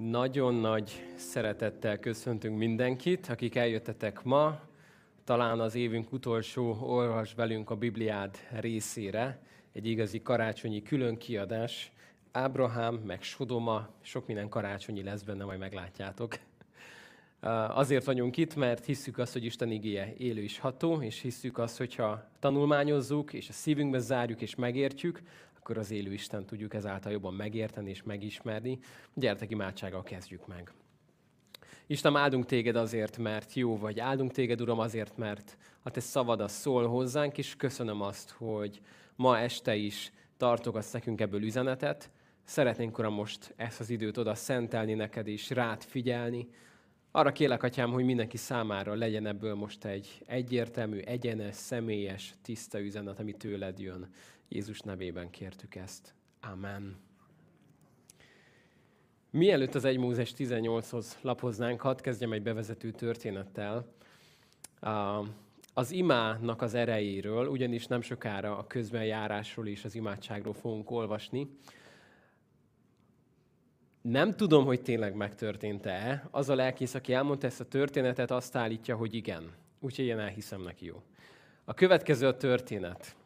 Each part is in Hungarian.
Nagyon nagy szeretettel köszöntünk mindenkit, akik eljöttetek ma, talán az évünk utolsó Olvas velünk a Bibliád részére, egy igazi karácsonyi különkiadás. Ábrahám, meg Sodoma, sok minden karácsonyi lesz benne, majd meglátjátok. Azért vagyunk itt, mert hisszük azt, hogy Isten igéje élő és ható, és hisszük azt, hogyha tanulmányozzuk, és a szívünkbe zárjuk és megértjük, akkor az élő Isten tudjuk ezáltal jobban megérteni és megismerni. Gyertek imádsággal kezdjük meg. Isten, áldunk téged azért, mert jó vagy. Áldunk téged, Uram, azért, mert a te szavad az szól hozzánk, és köszönöm azt, hogy ma este is tartogatsz nekünk ebből üzenetet. Szeretnénk, Uram, most ezt az időt oda szentelni neked, és rád figyelni. Arra kérlek, Atyám, hogy mindenki számára legyen ebből most egy egyértelmű, egyenes, személyes, tiszta üzenet, ami tőled jön. Jézus nevében kértük ezt. Amen. Mielőtt az 1 Mózes 18-hoz lapoznánk, hadd kezdjem egy bevezető történettel. Az imának az erejéről, ugyanis nem sokára a közbenjárásról és az imádságról fogunk olvasni. Nem tudom, hogy tényleg megtörtént-e. Az a lelkész, aki elmondta ezt a történetet, azt állítja, hogy igen. Úgyhogy én elhiszem neki jó. A következő a történet.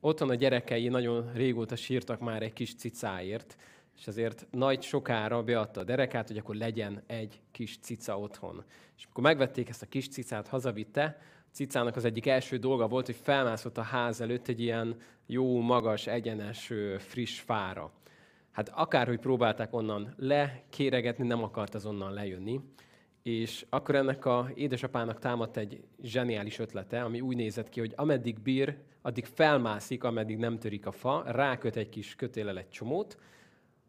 Otthon a gyerekei nagyon régóta sírtak már egy kis cicáért, és azért nagy sokára beadta a derekát, hogy akkor legyen egy kis cica otthon. És amikor megvették ezt a kis cicát, hazavitte, a cicának az egyik első dolga volt, hogy felmászott a ház előtt egy ilyen jó, magas, egyenes, friss fára. Hát akárhogy próbálták onnan lekéregetni, nem akart azonnal lejönni. És akkor ennek a édesapának támadt egy zseniális ötlete, ami úgy nézett ki, hogy ameddig bír, addig felmászik, ameddig nem törik a fa, ráköt egy kis kötélel egy csomót,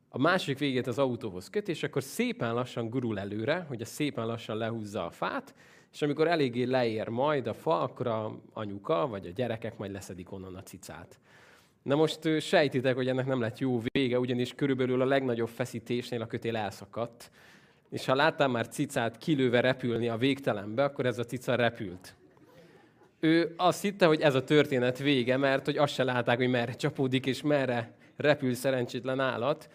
a másik végét az autóhoz köt, és akkor szépen lassan gurul előre, hogy a szépen lassan lehúzza a fát, és amikor eléggé leér majd a fa, akkor a anyuka vagy a gyerekek majd leszedik onnan a cicát. Na most sejtitek, hogy ennek nem lett jó vége, ugyanis körülbelül a legnagyobb feszítésnél a kötél elszakadt, és ha láttál már cicát kilőve repülni a végtelenbe, akkor ez a cica repült. Ő azt hitte, hogy ez a történet vége, mert hogy azt se látták, hogy merre csapódik, és merre repül szerencsétlen állat.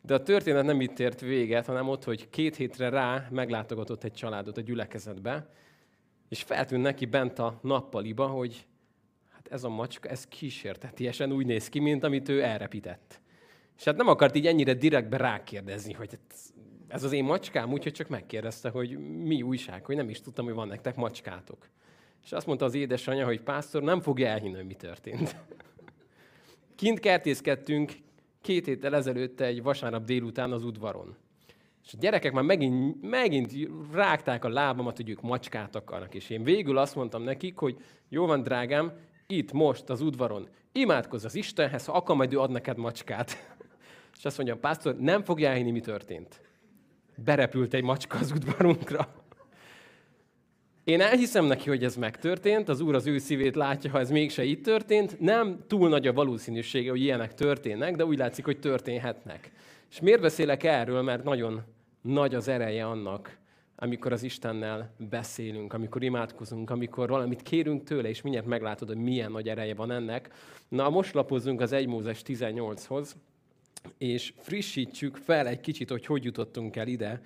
De a történet nem itt ért véget, hanem ott, hogy két hétre rá meglátogatott egy családot a gyülekezetbe, és feltűnt neki bent a nappaliba, hogy hát ez a macska, ez kísértetiesen úgy néz ki, mint amit ő elrepített. És hát nem akart így ennyire direktbe rákérdezni, hogy ez az én macskám, úgyhogy csak megkérdezte, hogy mi újság, hogy nem is tudtam, hogy van nektek macskátok. És azt mondta az édesanyja, hogy pásztor nem fogja elhinni, hogy mi történt. Kint kertészkedtünk két héttel ezelőtt egy vasárnap délután az udvaron. És a gyerekek már megint, megint rágták a lábamat, hogy ők macskát akarnak. És én végül azt mondtam nekik, hogy jó van, drágám, itt, most, az udvaron, imádkozz az Istenhez, ha akar, majd ő ad neked macskát. És azt mondja, a pásztor, nem fogja elhinni, mi történt berepült egy macska az udvarunkra. Én elhiszem neki, hogy ez megtörtént, az Úr az ő szívét látja, ha ez mégse így történt. Nem túl nagy a valószínűsége, hogy ilyenek történnek, de úgy látszik, hogy történhetnek. És miért beszélek erről? Mert nagyon nagy az ereje annak, amikor az Istennel beszélünk, amikor imádkozunk, amikor valamit kérünk tőle, és mindjárt meglátod, hogy milyen nagy ereje van ennek. Na, most lapozzunk az 1 Mózes 18-hoz, és frissítsük fel egy kicsit, hogy hogy jutottunk el ide.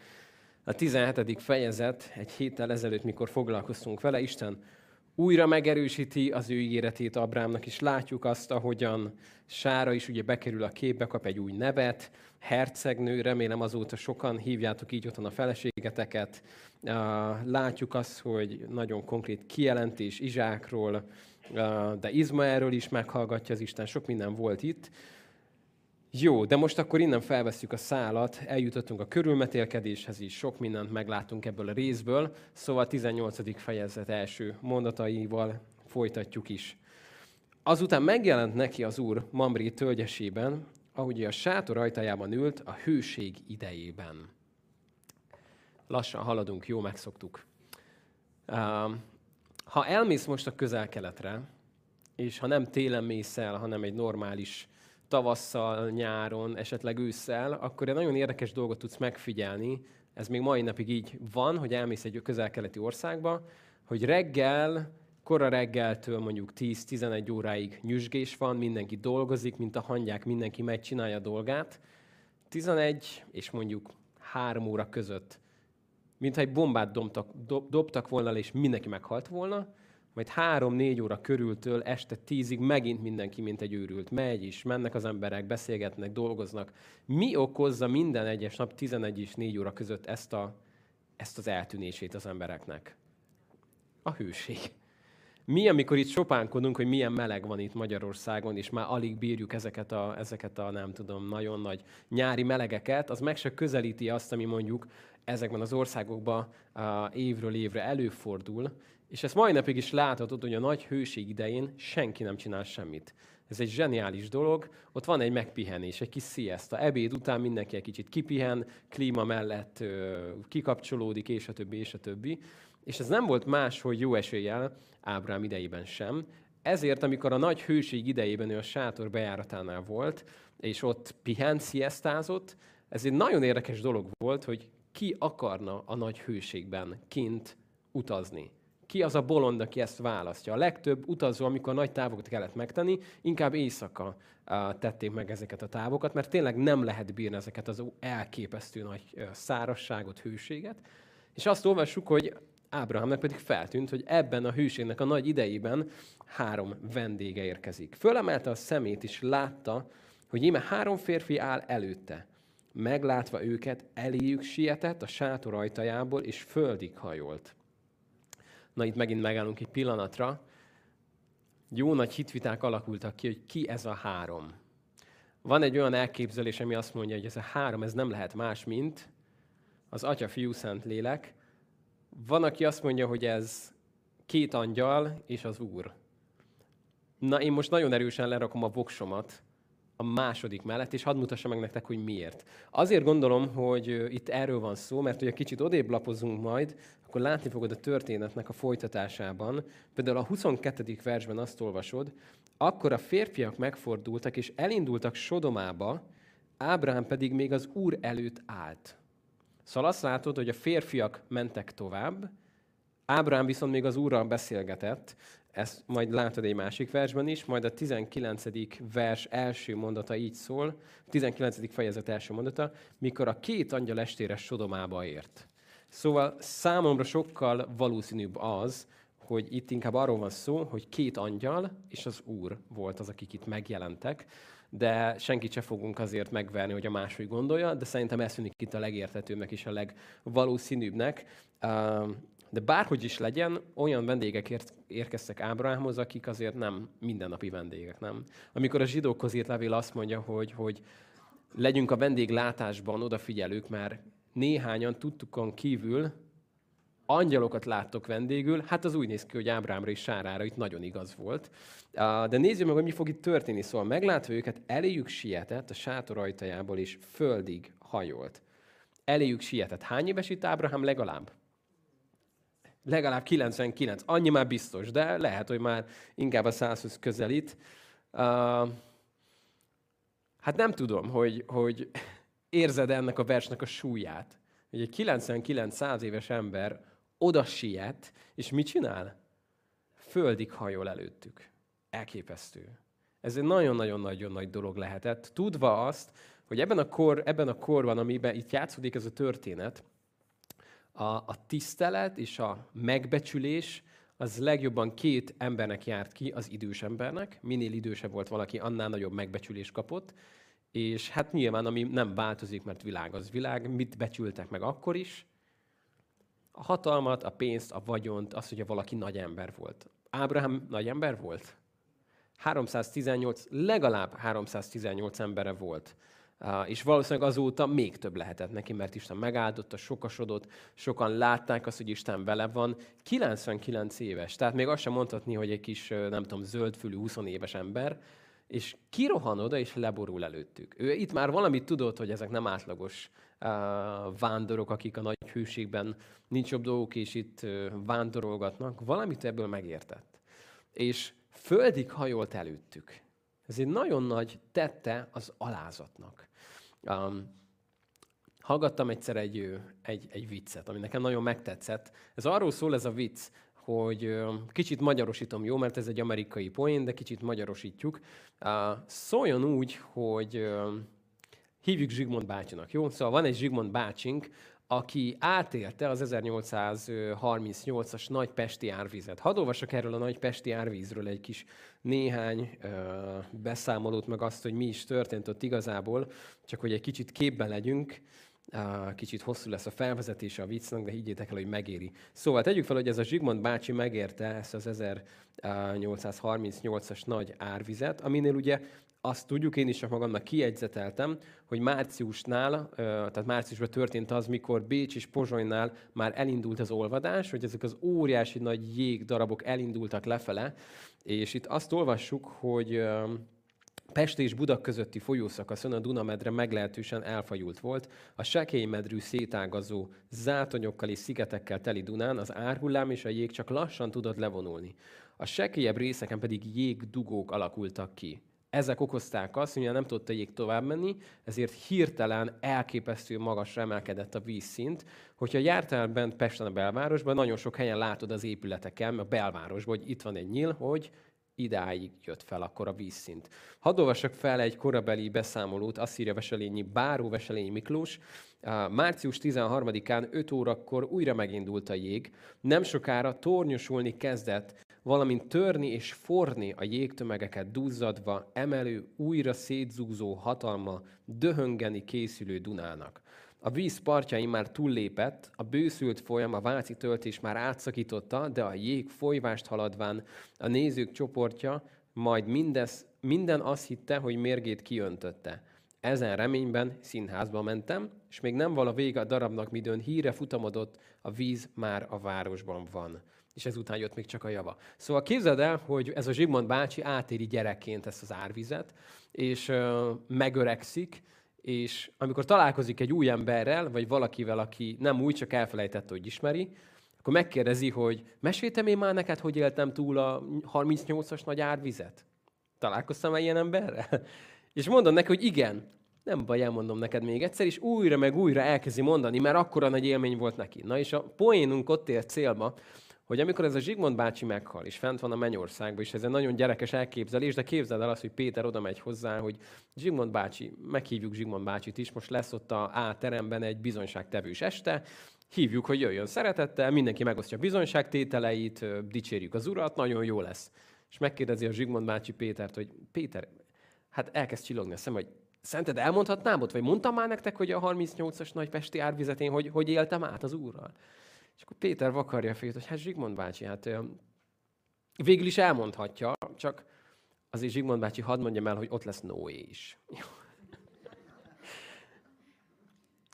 A 17. fejezet, egy héttel ezelőtt, mikor foglalkoztunk vele, Isten újra megerősíti az ő ígéretét Abrámnak, és látjuk azt, ahogyan Sára is ugye bekerül a képbe, kap egy új nevet, hercegnő, remélem azóta sokan hívjátok így otthon a feleségeteket. Látjuk azt, hogy nagyon konkrét kijelentés Izsákról, de Izmaelről is meghallgatja az Isten, sok minden volt itt. Jó, de most akkor innen felveszünk a szálat, eljutottunk a körülmetélkedéshez is, sok mindent meglátunk ebből a részből, szóval 18. fejezet első mondataival folytatjuk is. Azután megjelent neki az úr Mamré tölgyesében, ahogy a sátor ajtajában ült a hőség idejében. Lassan haladunk, jó, megszoktuk. Ha elmész most a közel-keletre, és ha nem télen mész el, hanem egy normális tavasszal, nyáron, esetleg ősszel, akkor egy nagyon érdekes dolgot tudsz megfigyelni, ez még mai napig így van, hogy elmész egy közel-keleti országba, hogy reggel, kora reggeltől mondjuk 10-11 óráig nyüzsgés van, mindenki dolgozik, mint a hangyák, mindenki megy, csinálja a dolgát. 11 és mondjuk három óra között, mintha egy bombát dobtak, dob, dobtak volna, és mindenki meghalt volna, majd három-négy óra körültől este tízig megint mindenki, mint egy őrült. Megy is, mennek az emberek, beszélgetnek, dolgoznak. Mi okozza minden egyes nap 11 és 4 óra között ezt, a, ezt az eltűnését az embereknek? A hőség. Mi, amikor itt sopánkodunk, hogy milyen meleg van itt Magyarországon, és már alig bírjuk ezeket a, ezeket a nem tudom, nagyon nagy nyári melegeket, az meg se közelíti azt, ami mondjuk ezekben az országokban évről évre előfordul, és ezt mai napig is láthatod, hogy a nagy hőség idején senki nem csinál semmit. Ez egy zseniális dolog. Ott van egy megpihenés, egy kis siesta. Ebéd után mindenki egy kicsit kipihen, klíma mellett ö, kikapcsolódik, és a többi, és a többi. És ez nem volt más, hogy jó eséllyel Ábrám idejében sem. Ezért, amikor a nagy hőség idejében ő a sátor bejáratánál volt, és ott pihent, sziasztázott, ez egy nagyon érdekes dolog volt, hogy ki akarna a nagy hőségben kint utazni. Ki az a bolond, aki ezt választja? A legtöbb utazó, amikor nagy távokat kellett megtenni, inkább éjszaka tették meg ezeket a távokat, mert tényleg nem lehet bírni ezeket az elképesztő nagy szárasságot, hőséget. És azt olvassuk, hogy Ábrahámnak pedig feltűnt, hogy ebben a hűségnek a nagy idejében három vendége érkezik. Fölemelte a szemét, és látta, hogy íme három férfi áll előtte. Meglátva őket, eléjük sietett a sátor ajtajából, és földig hajolt. Na itt megint megállunk egy pillanatra. Jó nagy hitviták alakultak ki, hogy ki ez a három. Van egy olyan elképzelés, ami azt mondja, hogy ez a három, ez nem lehet más, mint az Atya, Fiú, Szent Lélek, van, aki azt mondja, hogy ez két angyal és az Úr. Na, én most nagyon erősen lerakom a voksomat a második mellett, és hadd mutassam meg nektek, hogy miért. Azért gondolom, hogy itt erről van szó, mert hogy egy kicsit odébb lapozunk majd, akkor látni fogod a történetnek a folytatásában. Például a 22. versben azt olvasod, akkor a férfiak megfordultak, és elindultak Sodomába, Ábrám pedig még az Úr előtt állt. Szóval azt látod, hogy a férfiak mentek tovább, Ábrám viszont még az úrral beszélgetett, ezt majd látod egy másik versben is, majd a 19. vers első mondata így szól, 19. fejezet első mondata, mikor a két angyal estére Sodomába ért. Szóval számomra sokkal valószínűbb az, hogy itt inkább arról van szó, hogy két angyal és az Úr volt az, akik itt megjelentek, de senkit se fogunk azért megverni, hogy a máshogy gondolja, de szerintem ez tűnik itt a legértetőbbnek és a legvalószínűbbnek. De bárhogy is legyen, olyan vendégek érkeztek Ábrahámhoz, akik azért nem mindennapi vendégek, nem? Amikor a zsidókhoz írt levél azt mondja, hogy, hogy legyünk a vendéglátásban odafigyelők, mert néhányan tudtukon kívül angyalokat láttok vendégül, hát az úgy néz ki, hogy Ábrámra és Sárára itt nagyon igaz volt. De nézzük meg, hogy mi fog itt történni. Szóval meglátva őket, eléjük sietett a sátor ajtajából, és földig hajolt. Eléjük sietett. Hány éves itt Ábrahám legalább? Legalább 99. Annyi már biztos, de lehet, hogy már inkább a 120 közelít. Uh, hát nem tudom, hogy, hogy érzed ennek a versnek a súlyát. Hogy egy 99-100 éves ember oda siet, és mit csinál? Földig hajol előttük. Elképesztő. Ez egy nagyon-nagyon-nagyon nagy dolog lehetett. Tudva azt, hogy ebben a, kor, ebben a korban, amiben itt játszódik ez a történet, a, a tisztelet és a megbecsülés az legjobban két embernek járt ki, az idős embernek. Minél idősebb volt valaki, annál nagyobb megbecsülést kapott. És hát nyilván, ami nem változik, mert világ az világ, mit becsültek meg akkor is? A hatalmat, a pénzt, a vagyont, azt, hogy valaki nagy ember volt. Ábrahám nagy ember volt? 318, legalább 318 embere volt. És valószínűleg azóta még több lehetett neki, mert Isten megáldotta, sokasodott, sokan látták azt, hogy Isten vele van. 99 éves, tehát még azt sem mondhatni, hogy egy kis, nem tudom, zöldfülű 20 éves ember, és kirohan oda, és leborul előttük. Ő itt már valamit tudott, hogy ezek nem átlagos uh, vándorok, akik a nagy hőségben nincs jobb dolgok, és itt uh, vándorolgatnak. Valamit ebből megértett. És földig hajolt előttük. Ez egy nagyon nagy tette az alázatnak. Um, hallgattam egyszer egy, egy, egy viccet, ami nekem nagyon megtetszett. Ez arról szól ez a vicc, hogy kicsit magyarosítom, jó, mert ez egy amerikai poén, de kicsit magyarosítjuk. Szóljon úgy, hogy hívjuk Zsigmond bácsinak, jó? Szóval van egy Zsigmond bácsink, aki átélte az 1838-as nagy pesti árvizet. Hadd olvasok erről a nagy pesti árvízről egy kis néhány ö, beszámolót, meg azt, hogy mi is történt ott igazából, csak hogy egy kicsit képben legyünk. Kicsit hosszú lesz a felvezetése a viccnek, de higgyétek el, hogy megéri. Szóval tegyük fel, hogy ez a Zsigmond bácsi megérte ezt az 1838-as nagy árvizet, aminél ugye azt tudjuk, én is csak magamnak kiegyzeteltem, hogy márciusnál, tehát márciusban történt az, mikor Bécs és Pozsonynál már elindult az olvadás, hogy ezek az óriási nagy jégdarabok elindultak lefele, és itt azt olvassuk, hogy Pest és Budak közötti folyószakaszon a Dunamedre meglehetősen elfajult volt, a sekélymedrű szétágazó zátonyokkal és szigetekkel teli Dunán az árhullám és a jég csak lassan tudott levonulni. A sekélyebb részeken pedig jégdugók alakultak ki. Ezek okozták azt, hogy nem tudott a jég tovább menni, ezért hirtelen elképesztő magasra emelkedett a vízszint. Hogyha jártál bent Pesten a belvárosban, nagyon sok helyen látod az épületeken, a belvárosban, hogy itt van egy nyíl, hogy idáig jött fel akkor a vízszint. Hadd olvassak fel egy korabeli beszámolót, azt írja Veselényi Báró Veselényi Miklós. Március 13-án 5 órakor újra megindult a jég, nem sokára tornyosulni kezdett, valamint törni és forni a jégtömegeket duzzadva, emelő, újra szétzúzó hatalma, döhöngeni készülő Dunának. A víz partjain már túllépett, a bőszült folyam a váci töltés már átszakította, de a jég folyvást haladván a nézők csoportja majd mindez, minden azt hitte, hogy mérgét kiöntötte. Ezen reményben színházba mentem, és még nem vala vége a darabnak, midőn híre futamodott, a víz már a városban van. És ezután jött még csak a java. Szóval képzeld el, hogy ez a Zsigmond bácsi átéri gyerekként ezt az árvizet, és ö, megöregszik, és amikor találkozik egy új emberrel, vagy valakivel, aki nem új, csak elfelejtette, hogy ismeri, akkor megkérdezi, hogy meséltem én már neked, hogy éltem túl a 38-as nagy árvizet? Találkoztam -e ilyen emberrel? És mondom neki, hogy igen. Nem baj, elmondom neked még egyszer, és újra meg újra elkezdi mondani, mert akkora nagy élmény volt neki. Na és a poénunk ott ért célba, hogy amikor ez a Zsigmond bácsi meghal, és fent van a mennyországban, és ez egy nagyon gyerekes elképzelés, de képzeld el azt, hogy Péter oda megy hozzá, hogy Zsigmond bácsi, meghívjuk Zsigmond bácsit is, most lesz ott a A teremben egy bizonyságtevős este, hívjuk, hogy jöjjön szeretettel, mindenki megosztja bizonyságtételeit, dicsérjük az urat, nagyon jó lesz. És megkérdezi a Zsigmond bácsi Pétert, hogy Péter, hát elkezd csillogni a szem, hogy Szented, elmondhatnám ott, vagy mondtam már nektek, hogy a 38-as nagypesti árvizetén, hogy, hogy éltem át az úrral? És akkor Péter vakarja a fejét, hogy hát Zsigmond bácsi, hát végül is elmondhatja, csak azért Zsigmond bácsi hadd mondjam el, hogy ott lesz Noé is.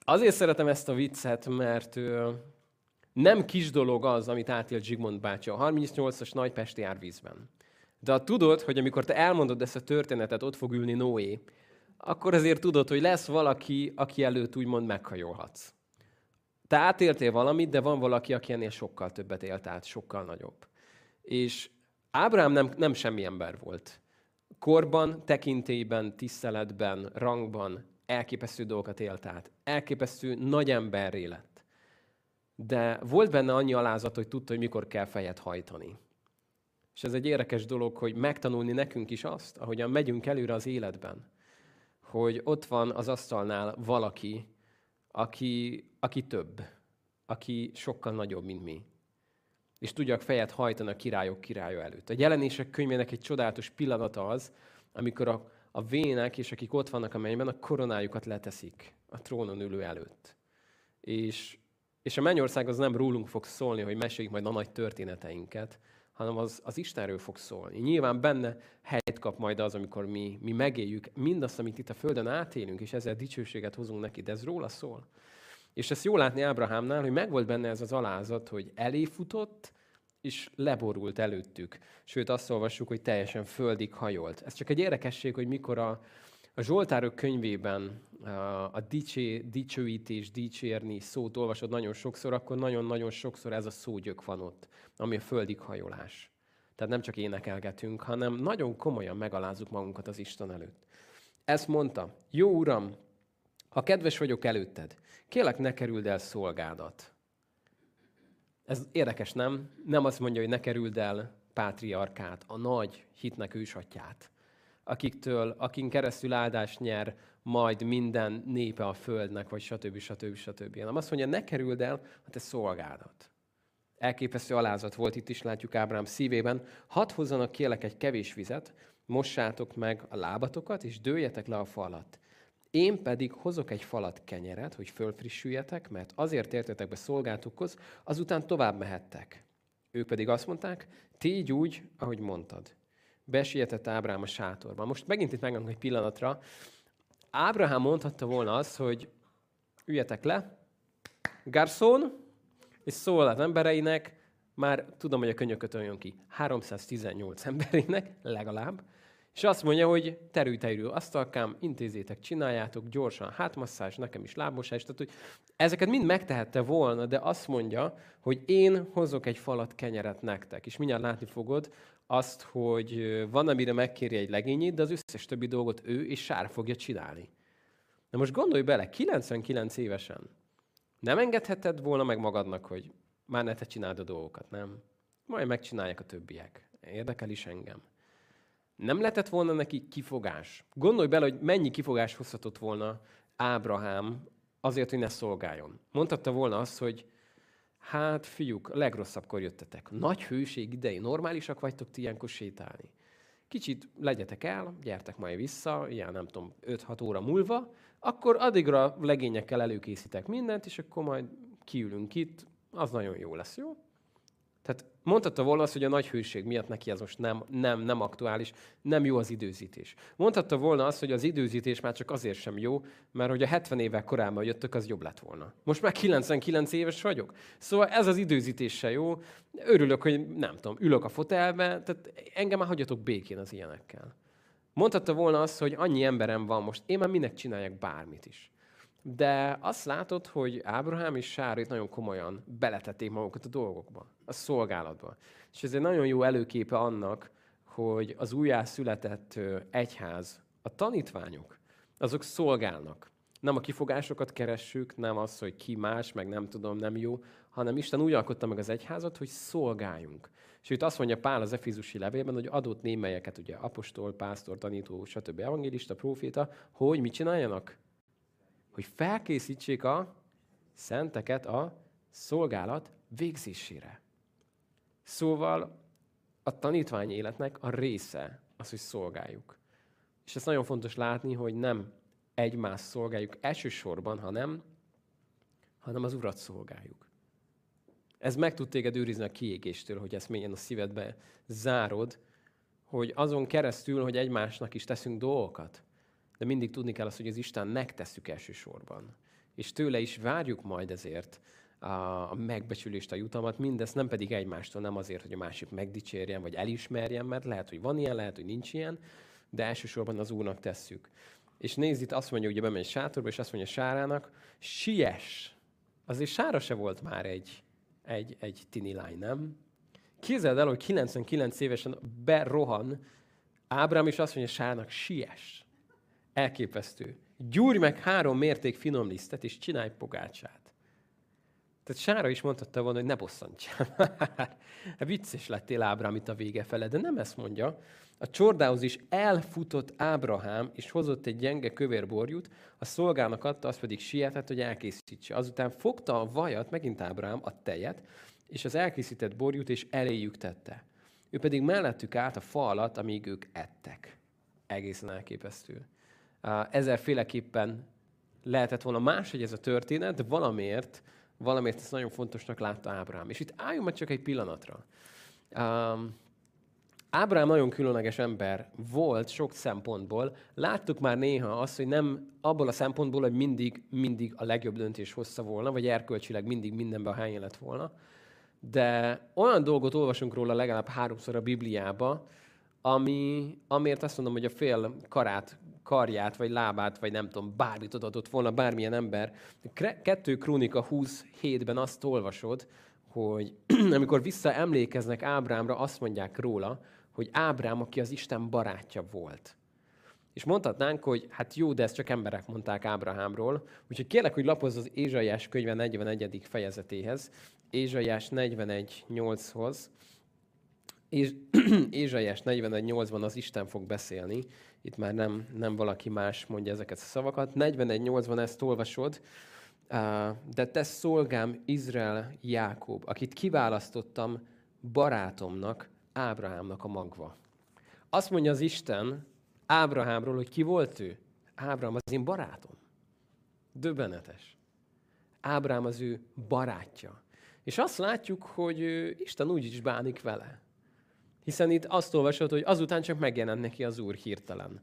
Azért szeretem ezt a viccet, mert nem kis dolog az, amit átélt Zsigmond bácsi a 38-as nagypesti árvízben. De ha tudod, hogy amikor te elmondod ezt a történetet, ott fog ülni Noé, akkor azért tudod, hogy lesz valaki, aki előtt úgymond meghajolhatsz. Te átéltél valamit, de van valaki, aki ennél sokkal többet élt át, sokkal nagyobb. És Ábrám nem, nem semmi ember volt. Korban, tekintélyben, tiszteletben, rangban elképesztő dolgokat élt át. Elképesztő nagy emberré lett. De volt benne annyi alázat, hogy tudta, hogy mikor kell fejet hajtani. És ez egy érdekes dolog, hogy megtanulni nekünk is azt, ahogyan megyünk előre az életben, hogy ott van az asztalnál valaki, aki, aki több, aki sokkal nagyobb, mint mi. És tudjak fejet hajtani a királyok királya előtt. A jelenések könyvének egy csodálatos pillanata az, amikor a, a vének és akik ott vannak a mennyben, a koronájukat leteszik a trónon ülő előtt. És, és a mennyország az nem rólunk fog szólni, hogy meséljük majd a nagy történeteinket, hanem az, az Istenről fog szólni. Nyilván benne helyet kap majd az, amikor mi, mi megéljük mindazt, amit itt a Földön átélünk, és ezzel dicsőséget hozunk neki, de ez róla szól. És ezt jó látni Ábrahámnál, hogy megvolt benne ez az alázat, hogy eléfutott, és leborult előttük. Sőt, azt olvassuk, hogy teljesen földig hajolt. Ez csak egy érdekesség, hogy mikor a, a Zsoltárok könyvében a dicsé, dicsőítés, dicsérni szót olvasod nagyon sokszor, akkor nagyon-nagyon sokszor ez a szógyök van ott, ami a földig hajolás. Tehát nem csak énekelgetünk, hanem nagyon komolyan megalázzuk magunkat az Isten előtt. Ezt mondta, jó Uram, ha kedves vagyok előtted, kélek ne kerüld el szolgádat. Ez érdekes, nem? Nem azt mondja, hogy ne kerüld el pátriarkát, a nagy hitnek ősatját, akiktől, akin keresztül áldást nyer majd minden népe a földnek, vagy stb. stb. stb. Nem azt mondja, ne kerüld el a te szolgádat. Elképesztő alázat volt itt is, látjuk Ábrám szívében. Hadd hozzanak kérlek egy kevés vizet, mossátok meg a lábatokat, és dőljetek le a falat. Én pedig hozok egy falat kenyeret, hogy fölfrissüljetek, mert azért értetek be szolgáltukhoz, azután tovább mehettek. Ők pedig azt mondták, tégy úgy, ahogy mondtad. Besietett Ábrám a sátorba. Most megint itt megállunk egy pillanatra. Ábrahám mondhatta volna azt, hogy üljetek le, garçon, és szól az embereinek, már tudom, hogy a könyököt jön ki, 318 emberének legalább, és azt mondja, hogy terül-terül asztalkám, intézétek, csináljátok gyorsan, hátmasszás, nekem is lábmosás. Tehát, hogy ezeket mind megtehette volna, de azt mondja, hogy én hozok egy falat kenyeret nektek. És mindjárt látni fogod azt, hogy van, amire megkéri egy legényét, de az összes többi dolgot ő és Sár fogja csinálni. Na most gondolj bele, 99 évesen nem engedheted volna meg magadnak, hogy már ne te csináld a dolgokat, nem? Majd megcsinálják a többiek. Érdekel is engem. Nem lehetett volna neki kifogás. Gondolj bele, hogy mennyi kifogás hozhatott volna Ábrahám azért, hogy ne szolgáljon. Mondhatta volna azt, hogy hát fiúk, a legrosszabbkor jöttetek. Nagy hőség idején normálisak vagytok ti ilyenkor sétálni. Kicsit legyetek el, gyertek majd vissza, ilyen nem tudom, 5-6 óra múlva, akkor addigra legényekkel előkészítek mindent, és akkor majd kiülünk itt, az nagyon jó lesz, jó? Tehát mondhatta volna azt, hogy a nagy hőség miatt neki ez most nem, nem, nem aktuális, nem jó az időzítés. Mondhatta volna azt, hogy az időzítés már csak azért sem jó, mert hogy a 70 évek korábban jöttök, az jobb lett volna. Most már 99 éves vagyok. Szóval ez az időzítés se jó. Örülök, hogy nem tudom, ülök a fotelbe, tehát engem már hagyjatok békén az ilyenekkel. Mondhatta volna azt, hogy annyi emberem van most, én már minek csináljak bármit is. De azt látod, hogy Ábrahám és Sárit nagyon komolyan beletették magukat a dolgokba, a szolgálatba. És ez egy nagyon jó előképe annak, hogy az újjászületett egyház, a tanítványok, azok szolgálnak. Nem a kifogásokat keressük, nem az, hogy ki más, meg nem tudom, nem jó, hanem Isten úgy alkotta meg az egyházat, hogy szolgáljunk. És itt azt mondja Pál az Efizusi levélben, hogy adott némelyeket, ugye apostol, pásztor, tanító, stb. evangélista, proféta, hogy mit csináljanak? Hogy felkészítsék a szenteket a szolgálat végzésére. Szóval a tanítvány életnek a része az, hogy szolgáljuk. És ezt nagyon fontos látni, hogy nem egymást szolgáljuk elsősorban, hanem, hanem az Urat szolgáljuk. Ez meg tud téged őrizni a kiégéstől, hogy ezt mélyen a szívedbe zárod, hogy azon keresztül, hogy egymásnak is teszünk dolgokat, de mindig tudni kell azt, hogy az Isten megtesszük elsősorban. És tőle is várjuk majd ezért a megbecsülést, a jutalmat, mindezt nem pedig egymástól, nem azért, hogy a másik megdicsérjen, vagy elismerjen, mert lehet, hogy van ilyen, lehet, hogy nincs ilyen, de elsősorban az Úrnak tesszük. És nézd itt, azt mondja, hogy bemegy sátorba, és azt mondja Sárának, siess! Azért Sára se volt már egy, egy, egy tini lány, nem? Képzeld el, hogy 99 évesen berohan Ábrám, és azt mondja Sárának, siess! Elképesztő. Gyúrj meg három mérték finom lisztet, és csinálj pogácsát. Tehát Sára is mondhatta volna, hogy ne bosszantsál. Hát vicces lettél Ábrám itt a vége fele, de nem ezt mondja. A csordához is elfutott Ábrahám, és hozott egy gyenge kövér borjút, a szolgának adta, az pedig sietett, hogy elkészítse. Azután fogta a vajat, megint Ábrahám, a tejet, és az elkészített borjút, és eléjük tette. Ő pedig mellettük állt a fa alatt, amíg ők ettek. Egészen elképesztő ezerféleképpen lehetett volna máshogy ez a történet, de valamiért, valamiért ezt nagyon fontosnak látta Ábrám. És itt álljunk meg csak egy pillanatra. Um, Ábrám nagyon különleges ember volt sok szempontból. Láttuk már néha azt, hogy nem abból a szempontból, hogy mindig, mindig a legjobb döntés hozta volna, vagy erkölcsileg mindig mindenben hány lett volna. De olyan dolgot olvasunk róla legalább háromszor a Bibliába, ami, amiért azt mondom, hogy a fél karát karját, vagy lábát, vagy nem tudom, bármit adott volna bármilyen ember. Kettő Krónika 27-ben azt olvasod, hogy amikor visszaemlékeznek Ábrámra, azt mondják róla, hogy Ábrám, aki az Isten barátja volt. És mondhatnánk, hogy hát jó, de ezt csak emberek mondták Ábrahámról. Úgyhogy kérlek, hogy lapozz az Ézsaiás könyve 41. fejezetéhez, Ézsaiás 41.8-hoz. És Ézsaiás 41.8-ban az Isten fog beszélni, itt már nem, nem valaki más mondja ezeket a szavakat. 41.8-ban ezt olvasod, de te szolgám Izrael Jákob, akit kiválasztottam barátomnak, Ábrahámnak a magva. Azt mondja az Isten Ábrahámról, hogy ki volt ő? Ábrahám az én barátom. Döbbenetes. Ábrám az ő barátja. És azt látjuk, hogy Isten úgy is bánik vele. Hiszen itt azt olvasod, hogy azután csak megjelent neki az Úr hirtelen.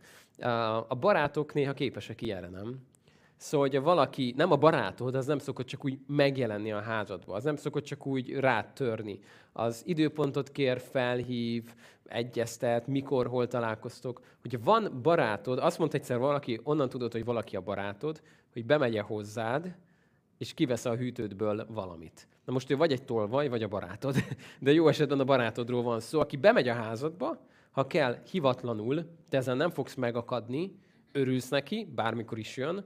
A barátok néha képesek ilyenre, nem? Szóval, hogy valaki, nem a barátod, az nem szokott csak úgy megjelenni a házadba, az nem szokott csak úgy rátörni. Az időpontot kér, felhív, egyeztet, mikor, hol találkoztok. Hogyha van barátod, azt mondta egyszer valaki, onnan tudod, hogy valaki a barátod, hogy bemegye hozzád, és kivesz a hűtődből valamit. Na most ő vagy egy tolvaj, vagy a barátod, de jó esetben a barátodról van szó, aki bemegy a házadba, ha kell, hivatlanul, te ezen nem fogsz megakadni, örülsz neki, bármikor is jön,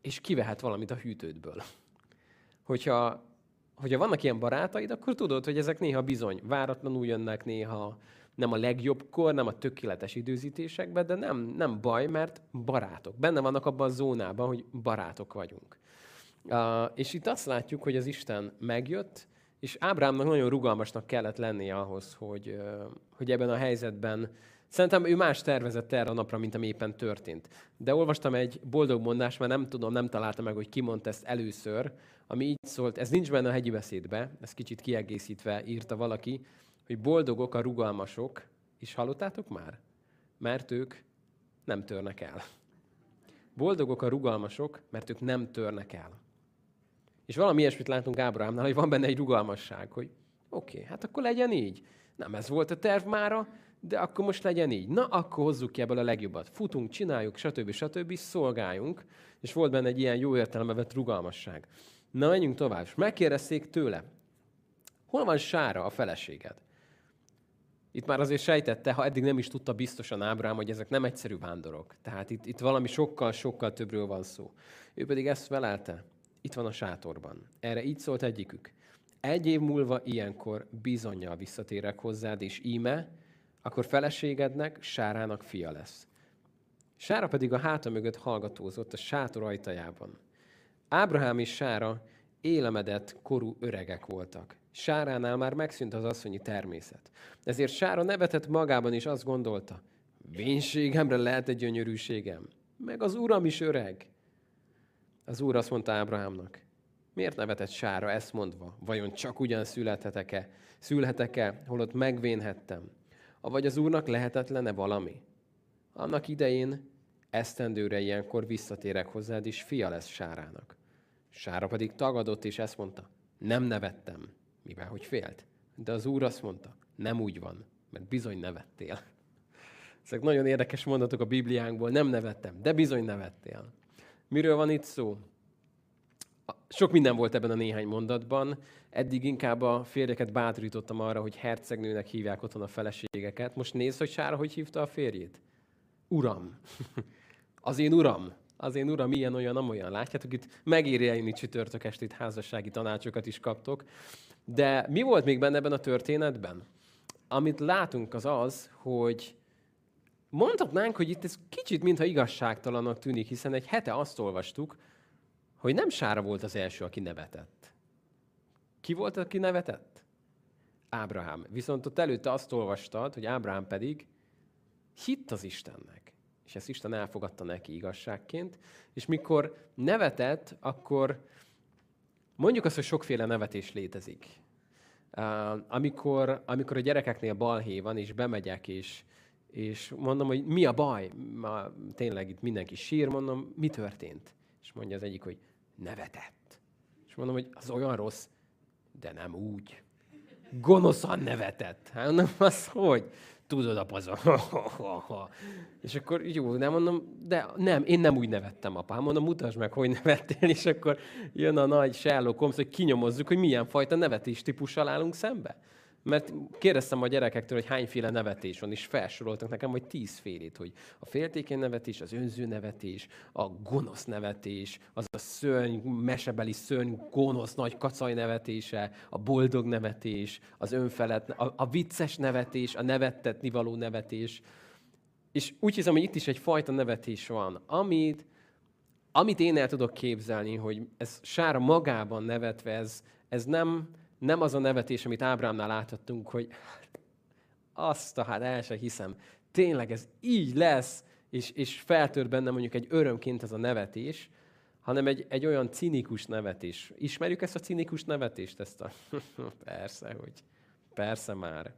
és kivehet valamit a hűtődből. Hogyha, hogyha vannak ilyen barátaid, akkor tudod, hogy ezek néha bizony váratlanul jönnek, néha nem a legjobbkor, nem a tökéletes időzítésekben, de nem, nem baj, mert barátok. Benne vannak abban a zónában, hogy barátok vagyunk. És itt azt látjuk, hogy az Isten megjött, és Ábrámnak nagyon rugalmasnak kellett lennie ahhoz, hogy, hogy ebben a helyzetben Szerintem ő más tervezett erre a napra, mint ami éppen történt. De olvastam egy boldog mondást, mert nem tudom, nem találtam meg, hogy ki mondta ezt először, ami így szólt, ez nincs benne a hegyi beszédbe, ez kicsit kiegészítve írta valaki, hogy boldogok a rugalmasok, és hallottátok már? Mert ők nem törnek el. Boldogok a rugalmasok, mert ők nem törnek el. És valami ilyesmit látunk Ábrahámnál, hogy van benne egy rugalmasság, hogy oké, okay, hát akkor legyen így. Nem ez volt a terv mára, de akkor most legyen így. Na, akkor hozzuk ki ebből a legjobbat. Futunk, csináljuk, stb. stb. szolgáljunk, és volt benne egy ilyen jó értelembe vett rugalmasság. Na, menjünk tovább. És megkérdezték tőle, hol van Sára, a feleséged? Itt már azért sejtette, ha eddig nem is tudta biztosan Ábrám, hogy ezek nem egyszerű vándorok. Tehát itt, itt valami sokkal-sokkal többről van szó. Ő pedig ezt felelte, itt van a sátorban. Erre így szólt egyikük. Egy év múlva ilyenkor bizonyal visszatérek hozzád, és íme, akkor feleségednek Sárának fia lesz. Sára pedig a háta mögött hallgatózott a sátor ajtajában. Ábrahám és Sára élemedett korú öregek voltak. Sáránál már megszűnt az asszonyi természet. Ezért Sára nevetett magában, és azt gondolta, vénségemre lehet egy gyönyörűségem, meg az uram is öreg. Az úr azt mondta Ábrahámnak, miért nevetett Sára ezt mondva? Vajon csak ugyan születhetek-e? Szülhetek-e, holott megvénhettem? Avagy az Úrnak lehetetlene valami? Annak idején esztendőre ilyenkor visszatérek hozzád, és fia lesz Sárának. Sára pedig tagadott, és ezt mondta, nem nevettem, mivel hogy félt. De az Úr azt mondta, nem úgy van, mert bizony nevettél. Ezek nagyon érdekes mondatok a Bibliánkból, nem nevettem, de bizony nevettél. Miről van itt szó? Sok minden volt ebben a néhány mondatban. Eddig inkább a férjeket bátorítottam arra, hogy hercegnőnek hívják otthon a feleségeket. Most nézd, hogy Sára hogy hívta a férjét. Uram. Az én uram. Az én uram ilyen, olyan, amolyan. Látjátok, itt megéri eljönni csütörtök estét házassági tanácsokat is kaptok. De mi volt még benne ebben a történetben? Amit látunk az az, hogy mondhatnánk, hogy itt ez kicsit mintha igazságtalannak tűnik, hiszen egy hete azt olvastuk, hogy nem Sára volt az első, aki nevetett. Ki volt, aki nevetett? Ábrahám. Viszont ott előtte azt olvastad, hogy Ábrahám pedig hitt az Istennek. És ezt Isten elfogadta neki igazságként. És mikor nevetett, akkor mondjuk azt, hogy sokféle nevetés létezik. amikor, amikor a gyerekeknél balhé van, és bemegyek, és, és mondom, hogy mi a baj? Ma, tényleg itt mindenki sír, mondom, mi történt? És mondja az egyik, hogy nevetett. És mondom, hogy az olyan rossz, de nem úgy. Gonoszan nevetett. Hát mondom, az hogy? Tudod, apa, És akkor jó, nem mondom, de nem, én nem úgy nevettem, apám. Mondom, mutasd meg, hogy nevettél, és akkor jön a nagy Sherlock Holmes, hogy kinyomozzuk, hogy milyen fajta nevetés típussal állunk szembe. Mert kérdeztem a gyerekektől, hogy hányféle nevetés van, és felsoroltak nekem, hogy tízfélét, hogy a féltékeny nevetés, az önző nevetés, a gonosz nevetés, az a szörny, mesebeli szörny, gonosz nagy kacaj nevetése, a boldog nevetés, az önfelett, a, a vicces nevetés, a nevettetni való nevetés. És úgy hiszem, hogy itt is egyfajta nevetés van, amit, amit én el tudok képzelni, hogy ez Sára magában nevetve, ez, ez nem, nem az a nevetés, amit Ábrámnál láthattunk, hogy azt a hát el sem hiszem, tényleg ez így lesz, és, és feltör benne mondjuk egy örömként ez a nevetés, hanem egy, egy olyan cinikus nevetés. Ismerjük ezt a cinikus nevetést? Ezt a... persze, hogy persze már.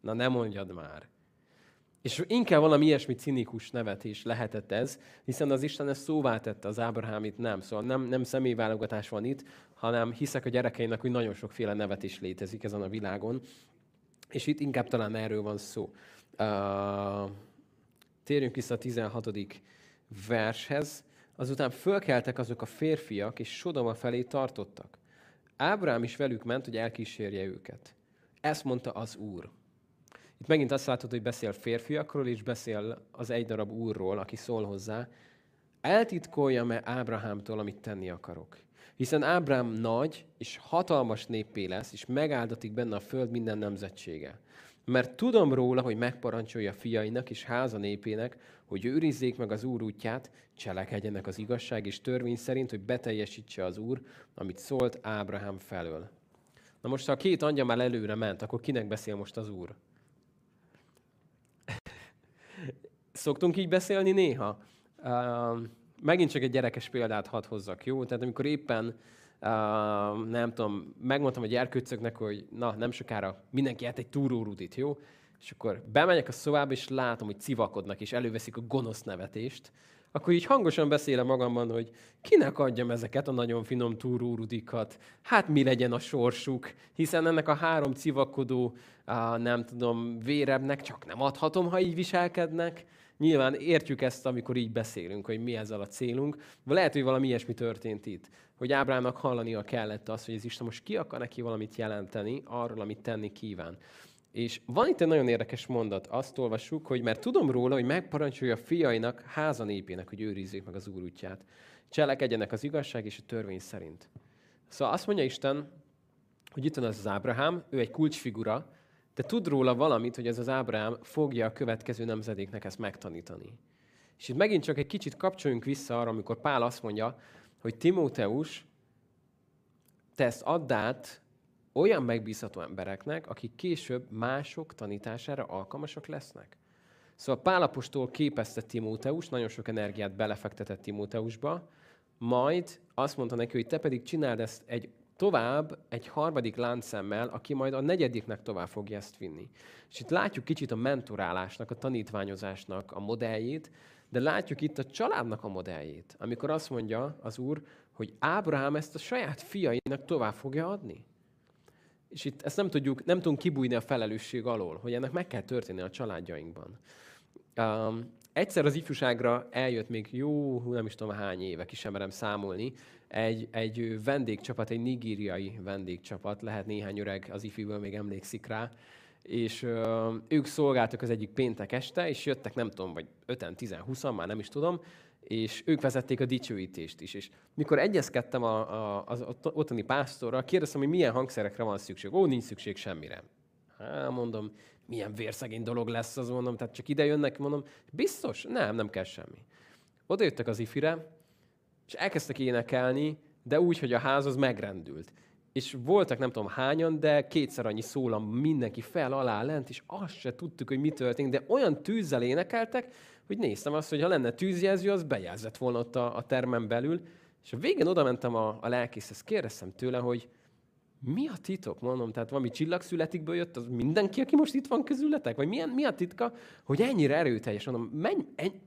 Na ne mondjad már. És inkább valami ilyesmi cinikus nevetés lehetett ez, hiszen az Isten ezt szóvá tette, az Ábrahámit nem. Szóval nem, nem személyválogatás van itt, hanem hiszek a gyerekeinek, hogy nagyon sokféle nevetés létezik ezen a világon. És itt inkább talán erről van szó. Uh, térjünk vissza a 16. vershez. Azután fölkeltek azok a férfiak, és Sodoma felé tartottak. Ábrám is velük ment, hogy elkísérje őket. Ezt mondta az Úr. Itt megint azt látod, hogy beszél férfiakról, és beszél az egy darab úrról, aki szól hozzá. Eltitkoljam-e Ábrahámtól, amit tenni akarok? Hiszen Ábrám nagy és hatalmas néppé lesz, és megáldatik benne a föld minden nemzetsége. Mert tudom róla, hogy megparancsolja fiainak és háza népének, hogy őrizzék meg az Úr útját, cselekedjenek az igazság és törvény szerint, hogy beteljesítse az Úr, amit szólt Ábrahám felől. Na most, ha a két angyal már előre ment, akkor kinek beszél most az Úr? Szoktunk így beszélni néha? Uh, megint csak egy gyerekes példát hadd hozzak, jó? Tehát amikor éppen, uh, nem tudom, megmondtam a gyerkőcöknek, hogy na, nem sokára mindenki át egy túrórudit, jó? És akkor bemegyek a szobába, és látom, hogy civakodnak, és előveszik a gonosz nevetést, akkor így hangosan beszélem magamban, hogy kinek adjam ezeket a nagyon finom túrórudikat, hát mi legyen a sorsuk, hiszen ennek a három civakodó, nem tudom, vérebnek csak nem adhatom, ha így viselkednek. Nyilván értjük ezt, amikor így beszélünk, hogy mi ezzel a célunk. Lehet, hogy valami ilyesmi történt itt. Hogy Ábrámnak hallania kellett azt, hogy ez Isten most ki akar neki valamit jelenteni arról, amit tenni kíván. És van itt egy nagyon érdekes mondat, azt olvassuk, hogy mert tudom róla, hogy megparancsolja a fiainak, háza népének, hogy őrizzék meg az Úr útját. Cselekedjenek az igazság és a törvény szerint. Szóval azt mondja Isten, hogy itt van az az Ábrahám, ő egy kulcsfigura, de tud róla valamit, hogy ez az Ábrahám fogja a következő nemzedéknek ezt megtanítani. És itt megint csak egy kicsit kapcsoljunk vissza arra, amikor Pál azt mondja, hogy Timóteus, te ezt add át olyan megbízható embereknek, akik később mások tanítására alkalmasak lesznek. Szóval Pálapostól képezte Timóteus, nagyon sok energiát belefektetett Timóteusba, majd azt mondta neki, hogy te pedig csináld ezt egy tovább egy harmadik láncszemmel, aki majd a negyediknek tovább fogja ezt vinni. És itt látjuk kicsit a mentorálásnak, a tanítványozásnak a modelljét, de látjuk itt a családnak a modelljét, amikor azt mondja az Úr, hogy Ábrahám ezt a saját fiainak tovább fogja adni. És itt ezt nem tudjuk, nem tudunk kibújni a felelősség alól, hogy ennek meg kell történni a családjainkban. Um, egyszer az ifjúságra eljött még jó, nem is tudom hány éve, ki sem merem számolni, egy, egy vendégcsapat, egy nigériai vendégcsapat, lehet néhány öreg az ifiből még emlékszik rá, és ö, ők szolgáltak az egyik péntek este, és jöttek nem tudom, vagy 5 10 20 már nem is tudom, és ők vezették a dicsőítést is. És mikor egyezkedtem a, a, az ottani pásztorral, kérdeztem, hogy milyen hangszerekre van szükség. Ó, nincs szükség semmire. Hát mondom, milyen vérszegény dolog lesz az, mondom, tehát csak ide jönnek, mondom, biztos? Nem, nem kell semmi. Oda jöttek az ifire, és elkezdtek énekelni, de úgy, hogy a ház az megrendült. És voltak nem tudom hányan, de kétszer annyi szólam mindenki fel, alá, lent, és azt se tudtuk, hogy mi történt, de olyan tűzzel énekeltek, hogy néztem azt, hogy ha lenne tűzjelző, az bejelzett volna ott a, a termen belül, és a végén oda mentem a, a lelkészhez, kérdeztem tőle, hogy mi a titok, mondom, tehát valami csillagszületikből jött, az mindenki, aki most itt van közületek? Vagy milyen, mi a titka, hogy ennyire erőteljes? Mondom, menj, enny,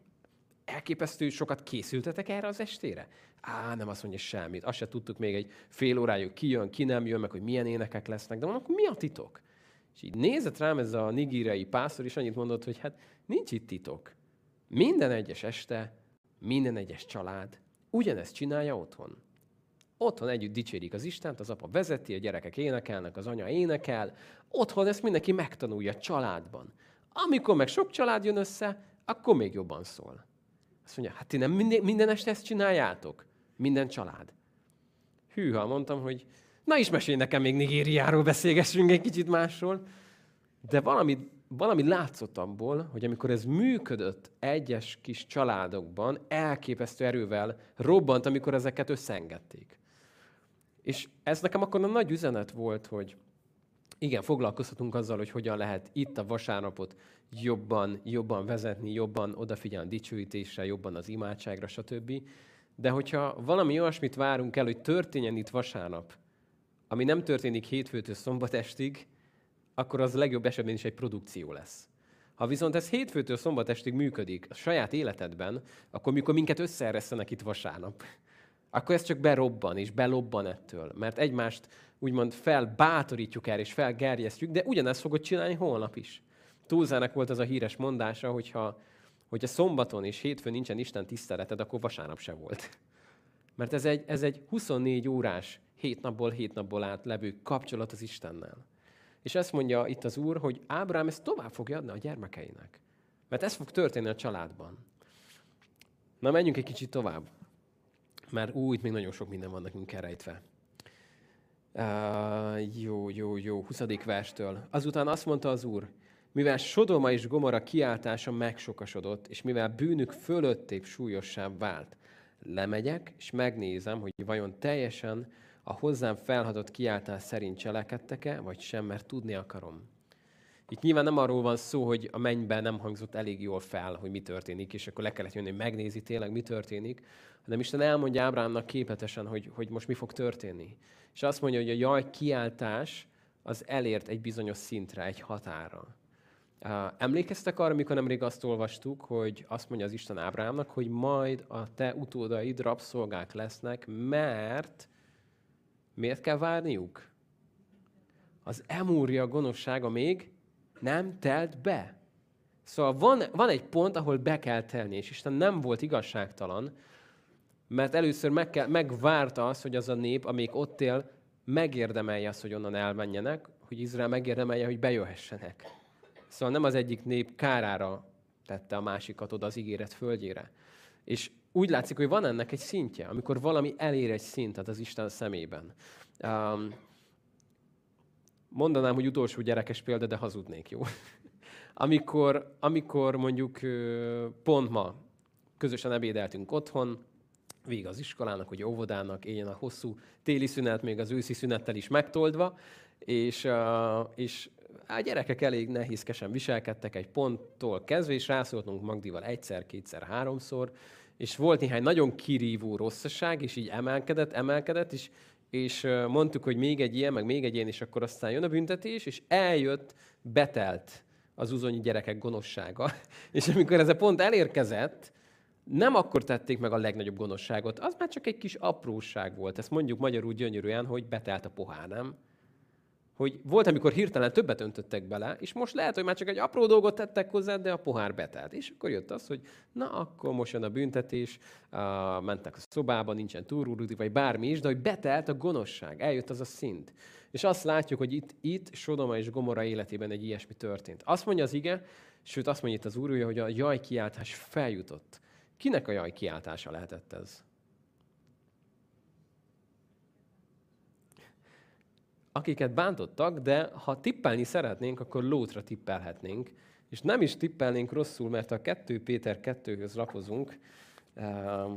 elképesztő sokat készültetek erre az estére? Á, nem azt mondja semmit. Azt se tudtuk még egy fél órájuk ki jön, ki nem jön, meg hogy milyen énekek lesznek. De mondom, mi a titok? És így nézett rám ez a nigírei pásztor, és annyit mondott, hogy hát nincs itt titok. Minden egyes este, minden egyes család ugyanezt csinálja otthon. Otthon együtt dicsérik az Istent, az apa vezeti, a gyerekek énekelnek, az anya énekel. Otthon ezt mindenki megtanulja családban. Amikor meg sok család jön össze, akkor még jobban szól. Azt mondja, hát ti nem minden, minden este ezt csináljátok? Minden család. Hűha, mondtam, hogy na is mesélj nekem még Nigériáról beszélgessünk egy kicsit másról. De valami, valami látszott abból, hogy amikor ez működött egyes kis családokban, elképesztő erővel robbant, amikor ezeket összeengedték. És ez nekem akkor a nagy üzenet volt, hogy igen, foglalkozhatunk azzal, hogy hogyan lehet itt a vasárnapot jobban, jobban vezetni, jobban odafigyelni a dicsőítésre, jobban az imádságra, stb. De hogyha valami olyasmit várunk el, hogy történjen itt vasárnap, ami nem történik hétfőtől szombatestig, akkor az legjobb esetben is egy produkció lesz. Ha viszont ez hétfőtől szombatestig működik a saját életedben, akkor mikor minket összeeresztenek itt vasárnap, akkor ez csak berobban és belobban ettől. Mert egymást úgymond felbátorítjuk el és felgerjesztjük, de ugyanezt fogod csinálni holnap is. Túlzának volt az a híres mondása, hogyha, hogyha szombaton és hétfőn nincsen Isten tiszteleted, akkor vasárnap se volt. Mert ez egy, ez egy 24 órás, hét napból, hét napból át levő kapcsolat az Istennel. És ezt mondja itt az Úr, hogy Ábrám ezt tovább fogja adni a gyermekeinek. Mert ez fog történni a családban. Na, menjünk egy kicsit tovább. Mert úgy még nagyon sok minden van nekünk elrejtve. Uh, jó, jó, jó. 20. verstől. Azután azt mondta az Úr, mivel Sodoma és Gomora kiáltása megsokasodott, és mivel bűnük fölöttébb súlyosabb vált, lemegyek, és megnézem, hogy vajon teljesen a hozzám felhatott kiáltás szerint cselekedtek-e, vagy sem, mert tudni akarom. Itt nyilván nem arról van szó, hogy a mennyben nem hangzott elég jól fel, hogy mi történik, és akkor le kellett jönni, hogy megnézi tényleg, mi történik, hanem Isten elmondja Ábrámnak képletesen, hogy, hogy most mi fog történni. És azt mondja, hogy a jaj kiáltás az elért egy bizonyos szintre, egy határa. Emlékeztek arra, amikor nemrég azt olvastuk, hogy azt mondja az Isten Ábrámnak, hogy majd a te utódaid rabszolgák lesznek, mert miért kell várniuk? Az emúria gonoszsága még nem telt be. Szóval van, van egy pont, ahol be kell telni, és Isten nem volt igazságtalan, mert először meg kell, megvárta azt, hogy az a nép, amíg ott él, megérdemelje azt, hogy onnan elmenjenek, hogy Izrael megérdemelje, hogy bejöhessenek. Szóval nem az egyik nép kárára tette a másikat oda az ígéret földjére. És úgy látszik, hogy van ennek egy szintje, amikor valami elér egy szintet az Isten szemében. Um, mondanám, hogy utolsó gyerekes példa, de hazudnék, jó? amikor, amikor mondjuk pont ma közösen ebédeltünk otthon, vég az iskolának, hogy óvodának, éljen a hosszú téli szünet, még az őszi szünettel is megtoldva, és, és a gyerekek elég nehézkesen viselkedtek egy ponttól kezdve, és rászóltunk Magdival egyszer, kétszer, háromszor, és volt néhány nagyon kirívó rosszaság, és így emelkedett, emelkedett, és, és mondtuk, hogy még egy ilyen, meg még egy ilyen, és akkor aztán jön a büntetés, és eljött, betelt az uzonyi gyerekek gonoszsága. És amikor ez a pont elérkezett, nem akkor tették meg a legnagyobb gonoszságot, az már csak egy kis apróság volt. Ezt mondjuk magyarul gyönyörűen, hogy betelt a pohár, nem? Hogy volt, amikor hirtelen többet öntöttek bele, és most lehet, hogy már csak egy apró dolgot tettek hozzá, de a pohár betelt. És akkor jött az, hogy na, akkor most jön a büntetés, uh, mentek a szobába, nincsen túrúrudi, vagy bármi is, de hogy betelt a gonoszság, eljött az a szint. És azt látjuk, hogy itt, itt Sodoma és Gomora életében egy ilyesmi történt. Azt mondja az ige, sőt azt mondja itt az úr, hogy a jaj kiáltás feljutott. Kinek a jaj kiáltása lehetett ez? Akiket bántottak, de ha tippelni szeretnénk, akkor Lótra tippelhetnénk. És nem is tippelnénk rosszul, mert a 2 Péter 2-höz lapozunk. 2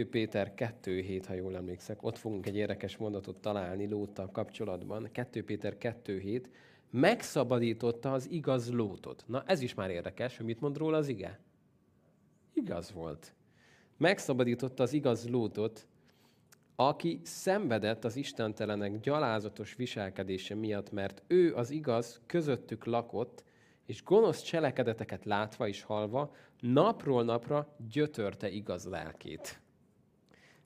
ehm, Péter 2.7, ha jól emlékszek, ott fogunk egy érdekes mondatot találni Lóttal kapcsolatban. 2 Péter 2.7, megszabadította az igaz Lótot. Na ez is már érdekes, hogy mit mond róla az ige? Igaz volt. Megszabadította az igaz Lótot, aki szenvedett az istentelenek gyalázatos viselkedése miatt, mert ő az igaz közöttük lakott, és gonosz cselekedeteket látva és halva, napról napra gyötörte igaz lelkét.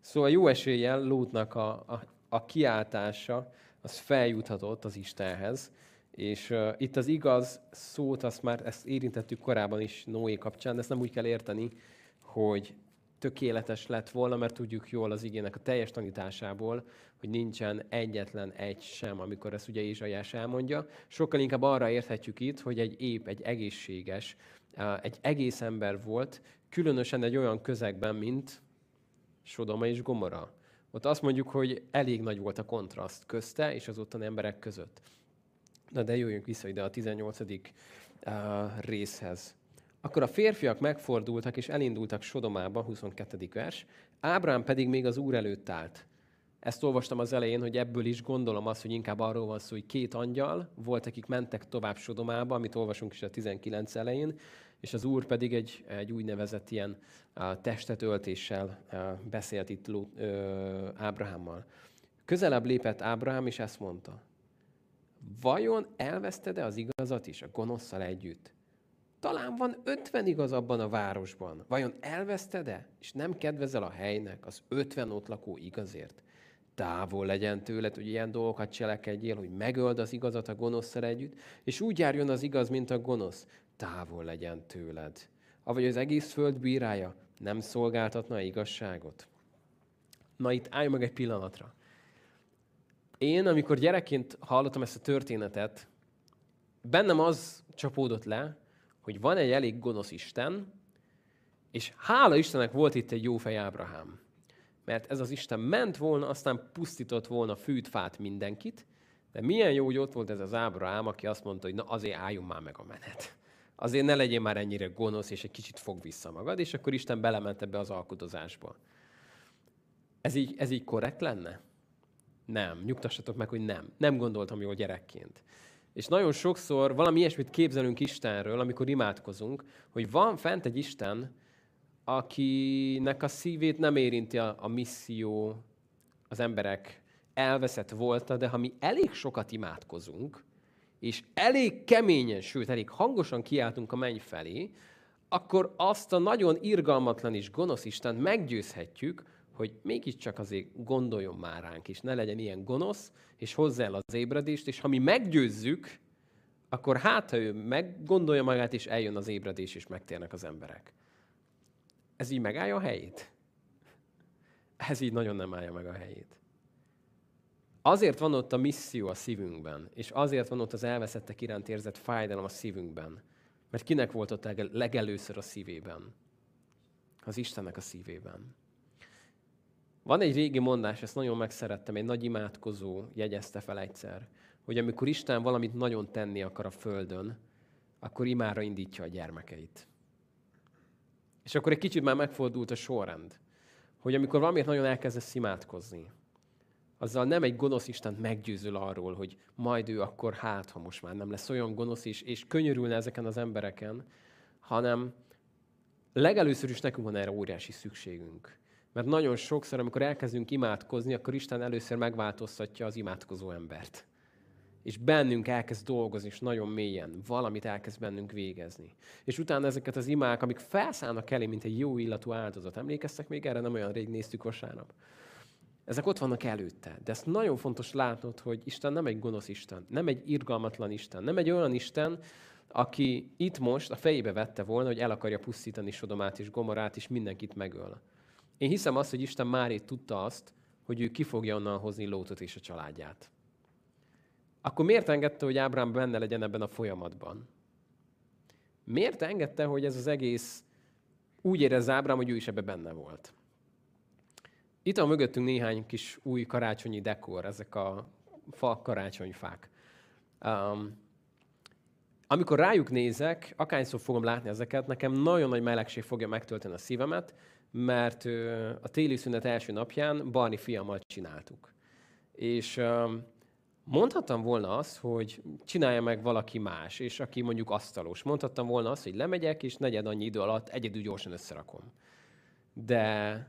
Szóval jó eséllyel Lótnak a, a, a kiáltása, az feljuthatott az Istenhez, és uh, itt az igaz szót, azt már ezt érintettük korábban is Noé kapcsán, de ezt nem úgy kell érteni, hogy tökéletes lett volna, mert tudjuk jól az igének a teljes tanításából, hogy nincsen egyetlen egy sem, amikor ezt ugye Ézsaiás elmondja. Sokkal inkább arra érthetjük itt, hogy egy ép, egy egészséges, egy egész ember volt, különösen egy olyan közegben, mint Sodoma és Gomora. Ott azt mondjuk, hogy elég nagy volt a kontraszt közte és az ottani emberek között. Na de jöjjünk vissza ide a 18. Uh, részhez. Akkor a férfiak megfordultak és elindultak Sodomába, 22. vers, Ábrám pedig még az úr előtt állt. Ezt olvastam az elején, hogy ebből is gondolom azt, hogy inkább arról van szó, hogy két angyal volt, akik mentek tovább Sodomába, amit olvasunk is a 19 elején, és az úr pedig egy, egy úgynevezett ilyen a testet öltéssel beszélt itt Ábrahámmal. Közelebb lépett Ábrahám, és ezt mondta. Vajon elveszted-e az igazat is a gonoszszal együtt? Talán van ötven igaz abban a városban. Vajon elveszted-e, és nem kedvezel a helynek az ötven ott lakó igazért? Távol legyen tőled, hogy ilyen dolgokat cselekedjél, hogy megöld az igazat a gonoszszal együtt, és úgy járjon az igaz, mint a gonosz. Távol legyen tőled. Avagy az egész föld bírája nem szolgáltatna igazságot. Na itt állj meg egy pillanatra. Én, amikor gyerekként hallottam ezt a történetet, bennem az csapódott le, hogy van egy elég gonosz Isten, és hála Istennek volt itt egy jó fej Ábrahám. Mert ez az Isten ment volna, aztán pusztított volna fűt, fát, mindenkit, de milyen jó, hogy ott volt ez az Ábrahám, aki azt mondta, hogy na azért álljon már meg a menet. Azért ne legyél már ennyire gonosz, és egy kicsit fog vissza magad, és akkor Isten belement ebbe az alkotozásba. Ez így, ez így korrekt lenne? Nem. Nyugtassatok meg, hogy nem. Nem gondoltam jól gyerekként. És nagyon sokszor valami ilyesmit képzelünk Istenről, amikor imádkozunk, hogy van fent egy Isten, akinek a szívét nem érinti a, a misszió, az emberek elveszett volta, de ha mi elég sokat imádkozunk, és elég keményen, sőt, elég hangosan kiáltunk a menny felé, akkor azt a nagyon irgalmatlan és gonosz Isten meggyőzhetjük, hogy mégiscsak azért gondoljon már ránk, és ne legyen ilyen gonosz, és hozzá el az ébredést, és ha mi meggyőzzük, akkor hát, ha ő meggondolja magát, és eljön az ébredés, és megtérnek az emberek. Ez így megállja a helyét? Ez így nagyon nem állja meg a helyét. Azért van ott a misszió a szívünkben, és azért van ott az elveszettek iránt érzett fájdalom a szívünkben. Mert kinek volt ott legelőször a szívében? Az Istennek a szívében. Van egy régi mondás, ezt nagyon megszerettem, egy nagy imádkozó jegyezte fel egyszer, hogy amikor Isten valamit nagyon tenni akar a Földön, akkor imára indítja a gyermekeit. És akkor egy kicsit már megfordult a sorrend, hogy amikor valamiért nagyon elkezdesz imádkozni, azzal nem egy gonosz Isten meggyőzül arról, hogy majd ő akkor hát, ha most már nem lesz olyan gonosz is, és könyörülne ezeken az embereken, hanem legelőször is nekünk van erre óriási szükségünk. Mert nagyon sokszor, amikor elkezdünk imádkozni, akkor Isten először megváltoztatja az imádkozó embert. És bennünk elkezd dolgozni, és nagyon mélyen valamit elkezd bennünk végezni. És utána ezeket az imák, amik felszállnak elé, mint egy jó illatú áldozat. Emlékeztek még erre? Nem olyan rég néztük vasárnap. Ezek ott vannak előtte. De ezt nagyon fontos látnod, hogy Isten nem egy gonosz Isten, nem egy irgalmatlan Isten, nem egy olyan Isten, aki itt most a fejébe vette volna, hogy el akarja pusztítani Sodomát és Gomorát, és mindenkit megöl. Én hiszem azt, hogy Isten már tudta azt, hogy ő ki fogja onnan hozni Lótot és a családját. Akkor miért engedte, hogy Ábrám benne legyen ebben a folyamatban? Miért engedte, hogy ez az egész úgy érez Ábrám, hogy ő is ebbe benne volt? Itt van mögöttünk néhány kis új karácsonyi dekor, ezek a fa karácsonyfák. Um, amikor rájuk nézek, akárszor fogom látni ezeket, nekem nagyon nagy melegség fogja megtölteni a szívemet, mert a téli szünet első napján Barni fiammal csináltuk. És mondhattam volna azt, hogy csinálja meg valaki más, és aki mondjuk asztalos. Mondhattam volna azt, hogy lemegyek, és negyed annyi idő alatt egyedül gyorsan összerakom. De,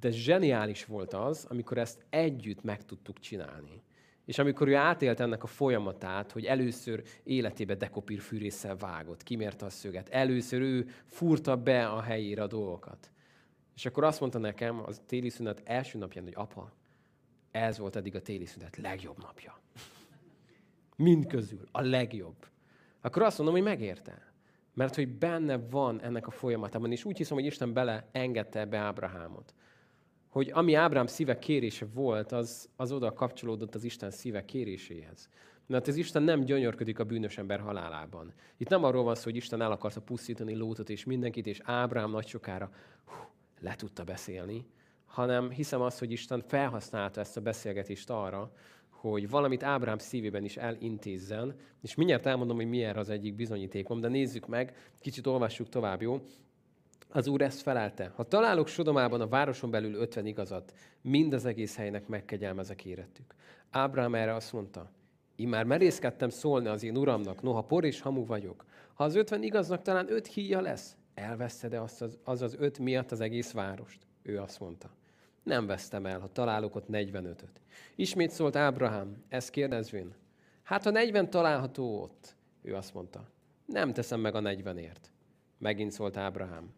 de zseniális volt az, amikor ezt együtt meg tudtuk csinálni. És amikor ő átélt ennek a folyamatát, hogy először életébe dekopírfűrésszel vágott, kimérte a szöget, először ő furta be a helyére a dolgokat. És akkor azt mondta nekem az téli szünet első napján, hogy apa, ez volt eddig a téli szünet legjobb napja. Mind közül, a legjobb. Akkor azt mondom, hogy megérte. Mert hogy benne van ennek a folyamatában, és úgy hiszem, hogy Isten bele engedte ebbe Ábrahámot. Hogy ami Ábrám szíve kérése volt, az, az oda kapcsolódott az Isten szíve kéréséhez. Mert az Isten nem gyönyörködik a bűnös ember halálában. Itt nem arról van szó, hogy Isten el akarta pusztítani Lótot és mindenkit, és Ábrám nagy sokára le tudta beszélni, hanem hiszem azt, hogy Isten felhasználta ezt a beszélgetést arra, hogy valamit Ábrám szívében is elintézzen, és mindjárt elmondom, hogy milyen az egyik bizonyítékom, de nézzük meg, kicsit olvassuk tovább, jó? Az úr ezt felelte. Ha találok Sodomában a városon belül ötven igazat, mind az egész helynek megkegyelmezek érettük. Ábrám erre azt mondta, én már merészkedtem szólni az én uramnak, noha por és hamu vagyok. Ha az ötven igaznak talán öt híja lesz, elveszted-e azt az, az az öt miatt az egész várost? Ő azt mondta. Nem vesztem el, ha találok ott 45-öt. Ismét szólt Ábrahám, ezt kérdezvén. Hát a 40 található ott. Ő azt mondta. Nem teszem meg a 40ért. Megint szólt Ábrahám.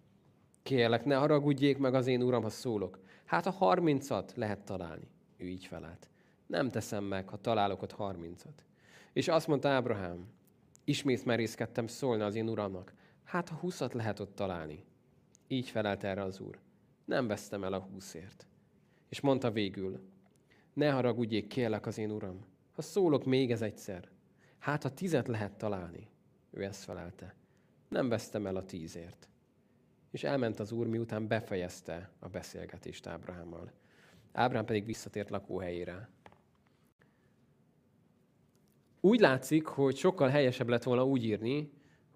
Kérlek, ne haragudjék meg az én uram, ha szólok. Hát a harmincat lehet találni. Ő így felelt. Nem teszem meg, ha találok ott harmincat. És azt mondta Ábrahám, ismét merészkedtem szólni az én uramnak. Hát a húszat lehet ott találni. Így felelt erre az úr. Nem vesztem el a húszért. És mondta végül, ne haragudjék, kérlek az én uram, ha szólok még ez egyszer, hát a tizet lehet találni. Ő ezt felelte. Nem vesztem el a tízért. És elment az úr, miután befejezte a beszélgetést Ábrahámmal. Ábrám pedig visszatért lakóhelyére. Úgy látszik, hogy sokkal helyesebb lett volna úgy írni,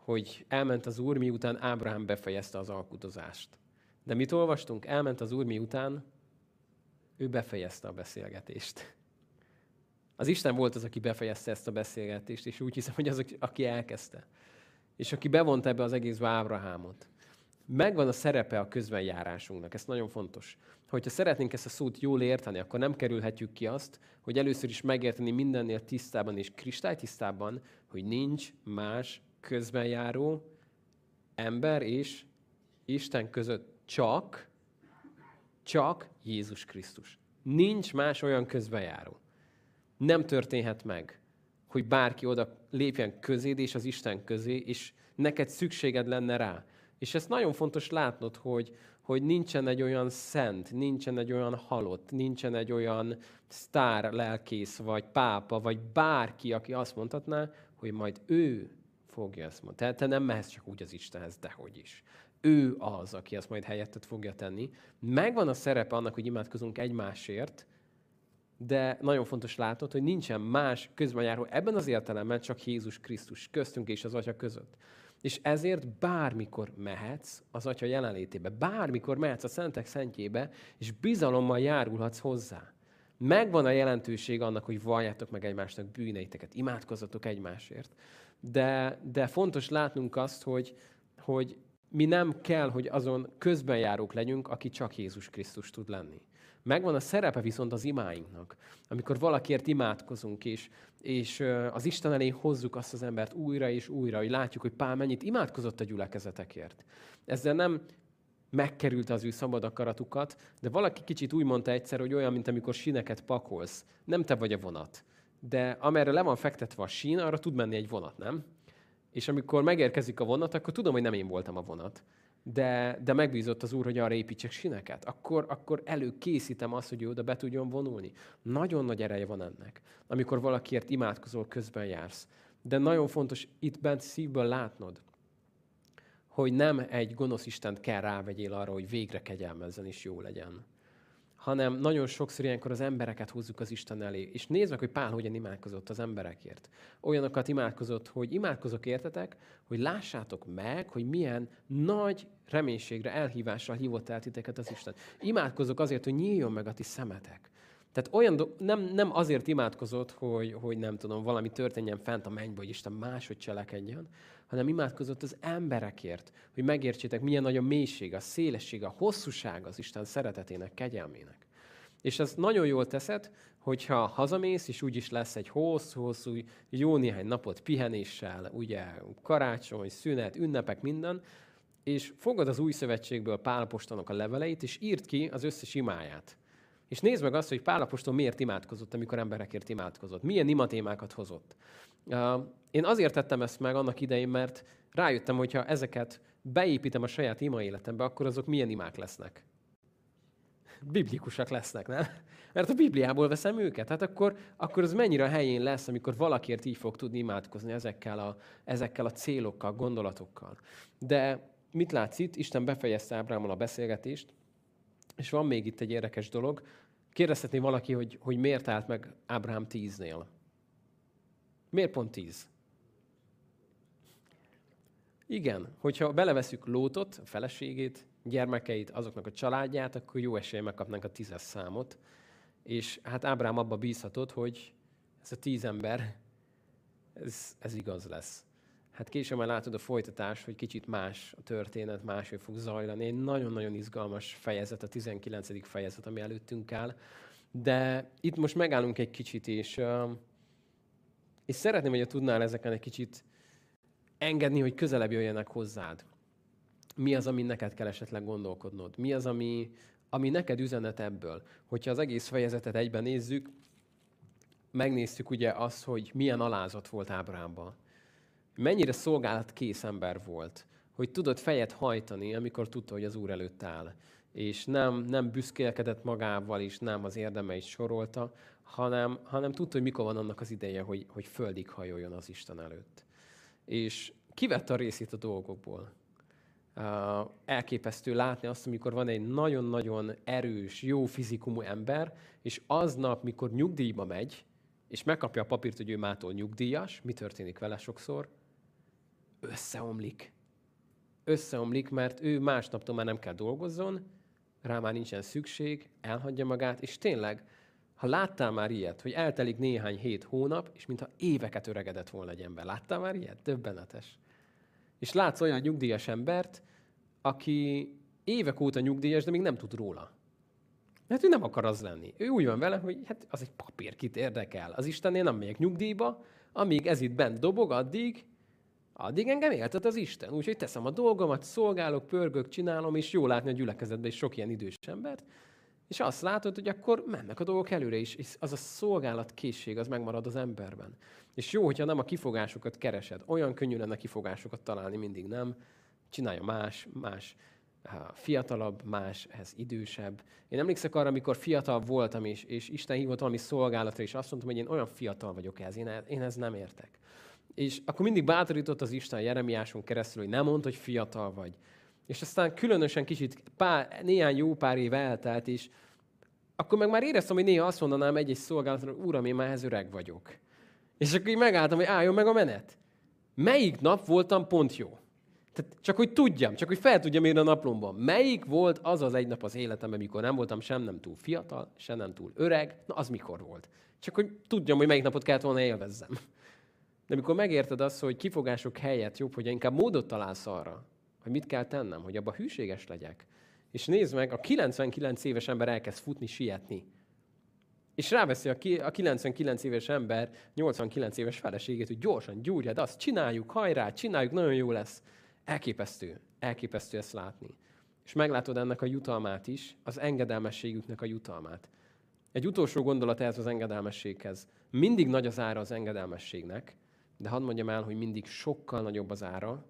hogy elment az úr, miután Ábrahám befejezte az alkudozást. De mit olvastunk? Elment az úr, miután ő befejezte a beszélgetést. Az Isten volt az, aki befejezte ezt a beszélgetést, és úgy hiszem, hogy az, aki elkezdte. És aki bevonta ebbe az egész Ábrahámot. Megvan a szerepe a közbenjárásunknak, ez nagyon fontos. Hogyha szeretnénk ezt a szót jól érteni, akkor nem kerülhetjük ki azt, hogy először is megérteni mindennél tisztában és kristálytisztában, hogy nincs más közbenjáró ember és Isten között csak, csak Jézus Krisztus. Nincs más olyan közbejáró. Nem történhet meg, hogy bárki oda lépjen közéd és az Isten közé, és neked szükséged lenne rá. És ezt nagyon fontos látnod, hogy, hogy nincsen egy olyan szent, nincsen egy olyan halott, nincsen egy olyan sztár lelkész, vagy pápa, vagy bárki, aki azt mondhatná, hogy majd ő fogja ezt mondani. Tehát te nem mehetsz csak úgy az Istenhez, dehogy is ő az, aki azt majd helyettet fogja tenni. Megvan a szerepe annak, hogy imádkozunk egymásért, de nagyon fontos látod, hogy nincsen más közbenjáró ebben az értelemben csak Jézus Krisztus köztünk és az Atya között. És ezért bármikor mehetsz az Atya jelenlétébe, bármikor mehetsz a Szentek Szentjébe, és bizalommal járulhatsz hozzá. Megvan a jelentőség annak, hogy valljátok meg egymásnak bűneiteket, imádkozzatok egymásért. De, de fontos látnunk azt, hogy, hogy mi nem kell, hogy azon közbenjárók legyünk, aki csak Jézus Krisztus tud lenni. Megvan a szerepe viszont az imáinknak. Amikor valakiért imádkozunk, és, és az Isten elé hozzuk azt az embert újra és újra, hogy látjuk, hogy Pál mennyit imádkozott a gyülekezetekért. Ezzel nem megkerült az ő szabad akaratukat, de valaki kicsit úgy mondta egyszer, hogy olyan, mint amikor sineket pakolsz. Nem te vagy a vonat, de amerre le van fektetve a sín, arra tud menni egy vonat, nem? És amikor megérkezik a vonat, akkor tudom, hogy nem én voltam a vonat, de, de megbízott az Úr, hogy arra építsek sineket. Akkor, akkor előkészítem azt, hogy ő oda be tudjon vonulni. Nagyon nagy ereje van ennek, amikor valakiért imádkozol, közben jársz. De nagyon fontos itt bent szívből látnod, hogy nem egy gonosz Istent kell rávegyél arra, hogy végre kegyelmezzen és jó legyen hanem nagyon sokszor ilyenkor az embereket hozzuk az Isten elé. És nézd meg, hogy Pál hogyan imádkozott az emberekért. Olyanokat imádkozott, hogy imádkozok értetek, hogy lássátok meg, hogy milyen nagy reménységre, elhívásra hívott el titeket az Isten. Imádkozok azért, hogy nyíljon meg a ti szemetek. Tehát olyan do- nem, nem azért imádkozott, hogy, hogy nem tudom, valami történjen fent a mennybe, hogy Isten máshogy cselekedjen, hanem imádkozott az emberekért, hogy megértsétek, milyen nagy a mélység, a szélesség, a hosszúság az Isten szeretetének, kegyelmének. És ez nagyon jól teszed, hogyha hazamész, és úgyis lesz egy hosszú-hosszú, jó néhány napot pihenéssel, ugye karácsony, szünet, ünnepek, minden, és fogad az új szövetségből Pálapostolnak a leveleit, és írt ki az összes imáját. És nézd meg azt, hogy Pálapostól miért imádkozott, amikor emberekért imádkozott. Milyen imatémákat hozott. Én azért tettem ezt meg annak idején, mert rájöttem, hogy ha ezeket beépítem a saját ima életembe, akkor azok milyen imák lesznek. Biblikusak lesznek, nem? Mert a Bibliából veszem őket. Hát akkor, akkor az mennyire a helyén lesz, amikor valakiért így fog tudni imádkozni ezekkel a, ezekkel a célokkal, gondolatokkal. De mit látsz itt? Isten befejezte Ábrámmal a beszélgetést, és van még itt egy érdekes dolog. Kérdezhetné valaki, hogy, hogy miért állt meg Ábrahám tíznél? Miért pont tíz? Igen, hogyha beleveszük Lótot, a feleségét, gyermekeit, azoknak a családját, akkor jó esélye megkapnánk a tízes számot. És hát Ábrám abba bízhatott, hogy ez a tíz ember, ez, ez igaz lesz. Hát később már látod a folytatás, hogy kicsit más a történet, máshogy fog zajlani. Egy nagyon-nagyon izgalmas fejezet, a 19. fejezet, ami előttünk áll. De itt most megállunk egy kicsit, és, és szeretném, hogy tudnál ezeken egy kicsit engedni, hogy közelebb jöjjenek hozzád. Mi az, ami neked kell esetleg gondolkodnod? Mi az, ami, ami neked üzenet ebből? Hogyha az egész fejezetet egyben nézzük, megnéztük ugye azt, hogy milyen alázat volt Ábrámban. Mennyire szolgálatkész ember volt, hogy tudott fejet hajtani, amikor tudta, hogy az Úr előtt áll. És nem, nem büszkélkedett magával, és nem az érdemeit sorolta, hanem, hanem tudta, hogy mikor van annak az ideje, hogy, hogy földig hajoljon az Isten előtt. És kivette a részét a dolgokból. Uh, elképesztő látni azt, amikor van egy nagyon-nagyon erős, jó fizikumú ember, és aznap, mikor nyugdíjba megy, és megkapja a papírt, hogy ő mától nyugdíjas, mi történik vele sokszor? Összeomlik. Összeomlik, mert ő másnaptól már nem kell dolgozzon, rá már nincsen szükség, elhagyja magát, és tényleg, ha láttál már ilyet, hogy eltelik néhány hét hónap, és mintha éveket öregedett volna egy ember. Láttál már ilyet? Döbbenetes. És látsz olyan nyugdíjas embert, aki évek óta nyugdíjas, de még nem tud róla. Mert ő nem akar az lenni. Ő úgy van vele, hogy hát az egy papír, kit érdekel. Az Istennél nem megyek nyugdíjba, amíg ez itt bent dobog, addig, addig engem éltet az Isten. Úgyhogy teszem a dolgomat, szolgálok, pörgök, csinálom, és jó látni a gyülekezetben is sok ilyen idős embert. És azt látod, hogy akkor mennek a dolgok előre is, és az a szolgálat készség, az megmarad az emberben. És jó, hogyha nem a kifogásokat keresed. Olyan könnyű lenne kifogásokat találni, mindig nem. Csinálja más, más fiatalabb, más, ez idősebb. Én emlékszek arra, amikor fiatal voltam, és, és Isten hívott valami szolgálatra, és azt mondtam, hogy én olyan fiatal vagyok ez, én, én ez nem értek. És akkor mindig bátorított az Isten Jeremiáson keresztül, hogy nem mond, hogy fiatal vagy. És aztán különösen kicsit, pár, néhány jó pár év eltelt, és akkor meg már éreztem, hogy néha azt mondanám egy-egy szolgálatra, Uram, én már ez öreg vagyok. És akkor így megálltam, hogy álljon meg a menet. Melyik nap voltam pont jó? Tehát csak hogy tudjam, csak hogy fel tudjam írni a naplomban. Melyik volt az az egy nap az életemben, mikor nem voltam sem nem túl fiatal, sem nem túl öreg, na az mikor volt. Csak hogy tudjam, hogy melyik napot kellett volna élvezzem. De amikor megérted azt, hogy kifogások helyett jobb, hogy inkább módot találsz arra, hogy mit kell tennem, hogy abba hűséges legyek. És nézd meg, a 99 éves ember elkezd futni, sietni. És ráveszi a 99 éves ember 89 éves feleségét, hogy gyorsan, gyúrjad, azt csináljuk, hajrá, csináljuk, nagyon jó lesz. Elképesztő, elképesztő ezt látni. És meglátod ennek a jutalmát is, az engedelmességüknek a jutalmát. Egy utolsó gondolat ez az engedelmességhez. Mindig nagy az ára az engedelmességnek, de hadd mondjam el, hogy mindig sokkal nagyobb az ára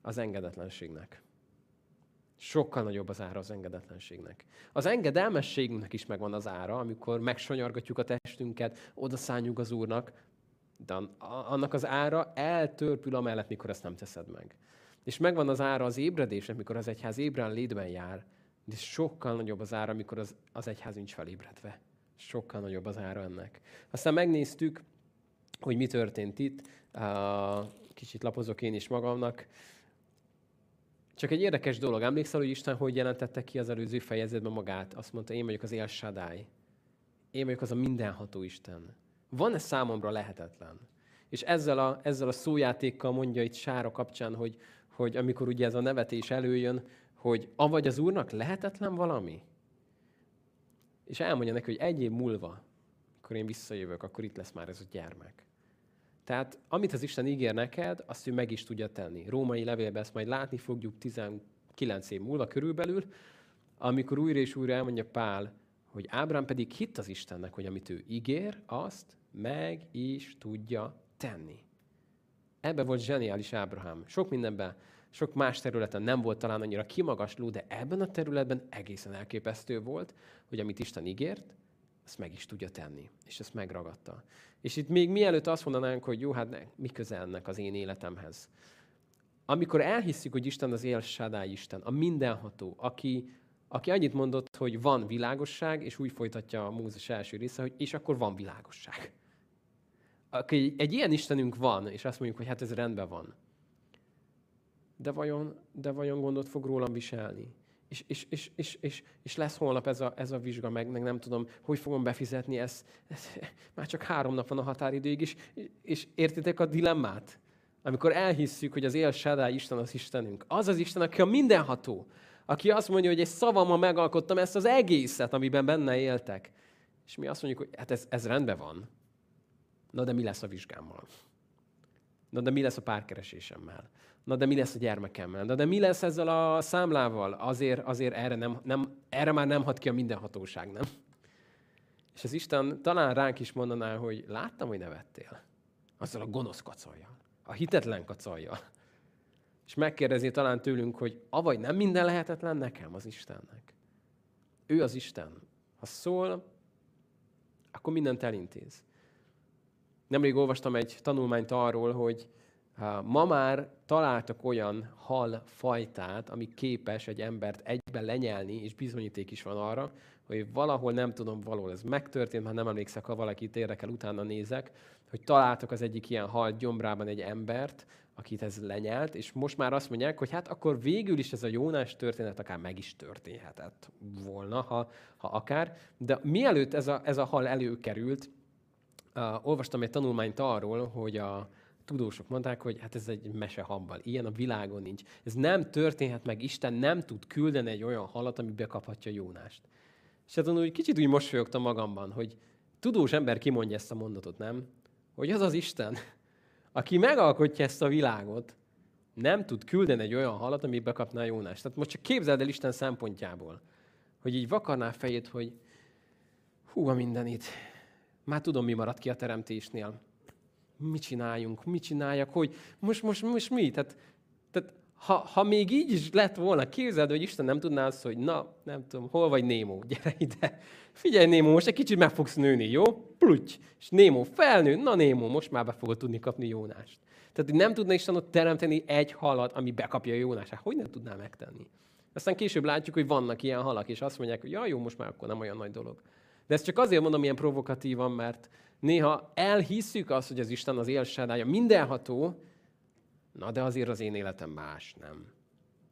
az engedetlenségnek. Sokkal nagyobb az ára az engedetlenségnek. Az engedelmességünknek is megvan az ára, amikor megsonyargatjuk a testünket, odaszálljuk az Úrnak, de annak az ára eltörpül amellett, mikor ezt nem teszed meg. És megvan az ára az ébredésnek, mikor az egyház ébren létben jár, de sokkal nagyobb az ára, amikor az, az egyház nincs felébredve. Sokkal nagyobb az ára ennek. Aztán megnéztük, hogy mi történt itt. Kicsit lapozok én is magamnak. Csak egy érdekes dolog. Emlékszel, hogy Isten hogy jelentette ki az előző fejezetben magát? Azt mondta, én vagyok az El Shaddai. Én vagyok az a mindenható Isten. Van-e számomra lehetetlen? És ezzel a, ezzel a szójátékkal mondja itt Sára kapcsán, hogy, hogy amikor ugye ez a nevetés előjön, hogy avagy az Úrnak lehetetlen valami? És elmondja neki, hogy egy év múlva, akkor én visszajövök, akkor itt lesz már ez a gyermek. Tehát amit az Isten ígér neked, azt ő meg is tudja tenni. Római levélben ezt majd látni fogjuk 19 év múlva körülbelül, amikor újra és újra elmondja Pál, hogy Ábrám pedig hitt az Istennek, hogy amit ő ígér, azt meg is tudja tenni. Ebben volt zseniális Ábrahám. Sok mindenben, sok más területen nem volt talán annyira kimagasló, de ebben a területben egészen elképesztő volt, hogy amit Isten ígért, azt meg is tudja tenni. És ezt megragadta. És itt még mielőtt azt mondanánk, hogy jó, hát ne, mi köze ennek az én életemhez. Amikor elhisszük, hogy Isten az él Shaddai Isten, a mindenható, aki, aki annyit mondott, hogy van világosság, és úgy folytatja a Mózes első része, hogy és akkor van világosság. Aki egy ilyen Istenünk van, és azt mondjuk, hogy hát ez rendben van. De vajon, de vajon gondot fog rólam viselni? És, és, és, és, és, és lesz holnap ez a, ez a vizsga, meg, meg nem tudom, hogy fogom befizetni ezt. Ez, már csak három nap van a határidőig, és, és értitek a dilemmát? Amikor elhisszük, hogy az él Shaddai Isten az Istenünk. Az az Isten, aki a mindenható. Aki azt mondja, hogy egy szavammal megalkottam ezt az egészet, amiben benne éltek. És mi azt mondjuk, hogy hát ez, ez rendben van. Na de mi lesz a vizsgámmal? Na de mi lesz a párkeresésemmel? Na de mi lesz a gyermekemmel? Na de mi lesz ezzel a számlával? Azért, azért erre, nem, nem, erre már nem hat ki a mindenhatóság, nem? És az Isten talán ránk is mondaná, hogy láttam, hogy nevettél. Azzal a gonosz kacajjal. A hitetlen kacajjal. És megkérdezi talán tőlünk, hogy avagy nem minden lehetetlen nekem az Istennek. Ő az Isten. Ha szól, akkor mindent elintéz. Nemrég olvastam egy tanulmányt arról, hogy ma már találtak olyan hal fajtát, ami képes egy embert egyben lenyelni, és bizonyíték is van arra, hogy valahol nem tudom, valahol ez megtörtént, már nem emlékszek, ha valakit érdekel, utána nézek, hogy találtak az egyik ilyen hal gyomrában egy embert, akit ez lenyelt, és most már azt mondják, hogy hát akkor végül is ez a Jónás történet akár meg is történhetett volna, ha, ha akár. De mielőtt ez a, ez a hal előkerült, uh, olvastam egy tanulmányt arról, hogy a tudósok mondták, hogy hát ez egy mesehambal, ilyen a világon nincs. Ez nem történhet meg, Isten nem tud küldeni egy olyan halat, ami bekaphatja Jónást. És hát úgy kicsit úgy mosolyogtam magamban, hogy tudós ember kimondja ezt a mondatot, nem? Hogy az az Isten, aki megalkotja ezt a világot, nem tud küldeni egy olyan halat, ami bekapná Jónást. Tehát most csak képzeld el Isten szempontjából, hogy így vakarná fejét, hogy hú, a minden itt. Már tudom, mi maradt ki a teremtésnél. Mit csináljunk, mit csináljak, hogy most, most, most mi? Tehát, tehát ha, ha még így is lett volna, képzeld, hogy Isten nem tudná azt, hogy na, nem tudom, hol vagy Némó, gyere ide. Figyelj, Némó, most egy kicsit meg fogsz nőni, jó? Plutty. És Némó felnő, na Némó, most már be fogod tudni kapni Jónást. Tehát nem tudna Isten ott teremteni egy halat, ami bekapja Jónást. Hát hogy nem tudná megtenni? Aztán később látjuk, hogy vannak ilyen halak, és azt mondják, hogy ja, jó, most már akkor nem olyan nagy dolog. De ezt csak azért mondom ilyen provokatívan, mert néha elhisszük azt, hogy az Isten az élsádája mindenható, Na, de azért az én életem más, nem?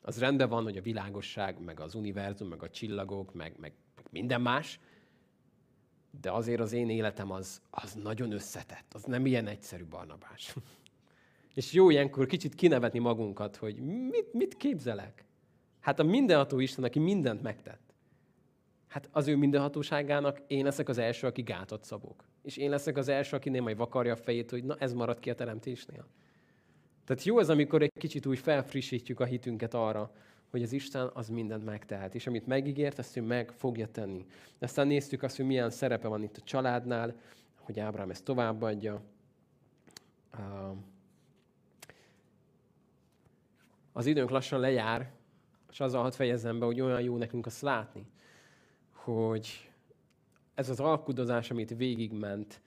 Az rendben van, hogy a világosság, meg az univerzum, meg a csillagok, meg, meg, meg minden más, de azért az én életem az, az nagyon összetett, az nem ilyen egyszerű barnabás. És jó ilyenkor kicsit kinevetni magunkat, hogy mit, mit képzelek? Hát a mindenható Isten, aki mindent megtett. Hát az ő mindenhatóságának én leszek az első, aki gátat szabok. És én leszek az első, aki nem majd vakarja a fejét, hogy na ez marad ki a teremtésnél. Tehát jó ez, amikor egy kicsit úgy felfrissítjük a hitünket arra, hogy az Isten az mindent megtehet, és amit megígért, azt ő meg fogja tenni. Aztán néztük azt, hogy milyen szerepe van itt a családnál, hogy Ábrám ezt továbbadja. Az időnk lassan lejár, és azzal hadd fejezzem be, hogy olyan jó nekünk azt látni, hogy ez az alkudozás, amit végigment,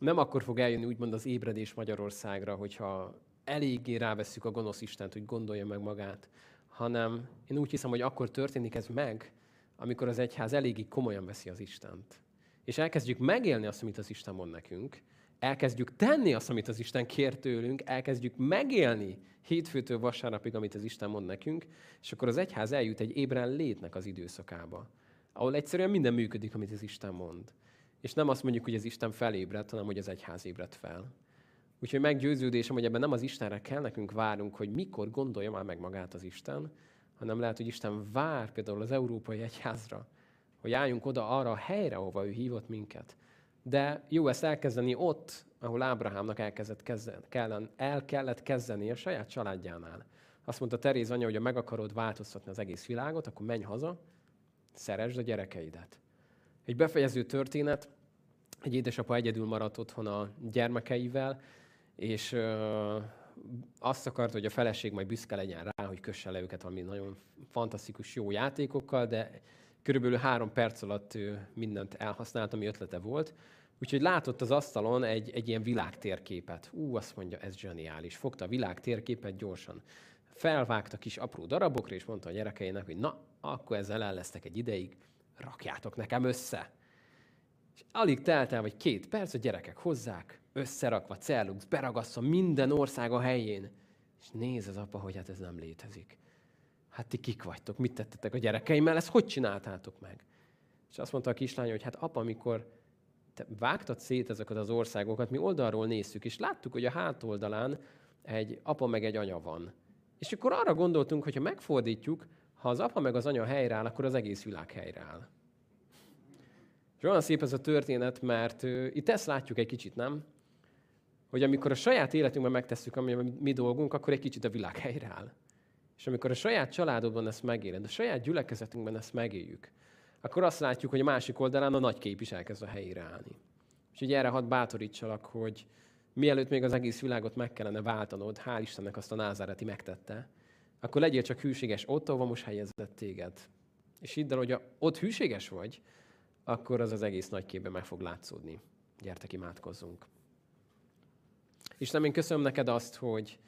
nem akkor fog eljönni úgymond az ébredés Magyarországra, hogyha eléggé rávesszük a gonosz Istent, hogy gondolja meg magát, hanem én úgy hiszem, hogy akkor történik ez meg, amikor az egyház eléggé komolyan veszi az Istent. És elkezdjük megélni azt, amit az Isten mond nekünk, elkezdjük tenni azt, amit az Isten kér tőlünk, elkezdjük megélni hétfőtől vasárnapig, amit az Isten mond nekünk, és akkor az egyház eljut egy ébren létnek az időszakába, ahol egyszerűen minden működik, amit az Isten mond. És nem azt mondjuk, hogy az Isten felébredt, hanem hogy az egyház ébredt fel. Úgyhogy meggyőződésem, hogy ebben nem az Istenre kell nekünk várnunk, hogy mikor gondolja már meg magát az Isten, hanem lehet, hogy Isten vár például az európai egyházra, hogy álljunk oda arra a helyre, ahova ő hívott minket. De jó ezt elkezdeni ott, ahol Ábrahámnak elkezdett kezdeni, kellen, el kellett kezdeni a saját családjánál. Azt mondta Teréz anya, hogy ha meg akarod változtatni az egész világot, akkor menj haza, szeresd a gyerekeidet. Egy befejező történet, egy édesapa egyedül maradt otthon a gyermekeivel, és ö, azt akart, hogy a feleség majd büszke legyen rá, hogy kösse le őket valami nagyon fantasztikus jó játékokkal, de körülbelül három perc alatt ő mindent elhasznált, ami ötlete volt. Úgyhogy látott az asztalon egy, egy ilyen világtérképet. Ú, azt mondja, ez zseniális. Fogta a világtérképet gyorsan felvágta kis apró darabokra, és mondta a gyerekeinek, hogy na, akkor ezzel el lesztek egy ideig, rakjátok nekem össze. És alig telt el, vagy két perc, a gyerekek hozzák, összerakva, cellux, beragasszva minden ország a helyén. És néz az apa, hogy hát ez nem létezik. Hát ti kik vagytok, mit tettetek a gyerekeimmel, ezt hogy csináltátok meg? És azt mondta a kislány, hogy hát apa, amikor te vágtad szét ezeket az országokat, mi oldalról néztük, és láttuk, hogy a hátoldalán egy apa meg egy anya van. És akkor arra gondoltunk, hogy ha megfordítjuk, ha az apa meg az anya helyreáll, akkor az egész világ helyreáll. És olyan szép ez a történet, mert itt ezt látjuk egy kicsit, nem? Hogy amikor a saját életünkben megtesszük, ami mi dolgunk, akkor egy kicsit a világ helyreáll. És amikor a saját családodban ezt megéled, a saját gyülekezetünkben ezt megéljük, akkor azt látjuk, hogy a másik oldalán a nagy kép is elkezd a helyére állni. És így erre hadd bátorítsalak, hogy mielőtt még az egész világot meg kellene váltanod, hál' Istennek azt a názáreti megtette, akkor legyél csak hűséges ott, ahol most helyezett téged. És hidd el, hogy ott hűséges vagy, akkor az az egész nagy képben meg fog látszódni. Gyertek, imádkozzunk. Istenem, én köszönöm neked azt, hogy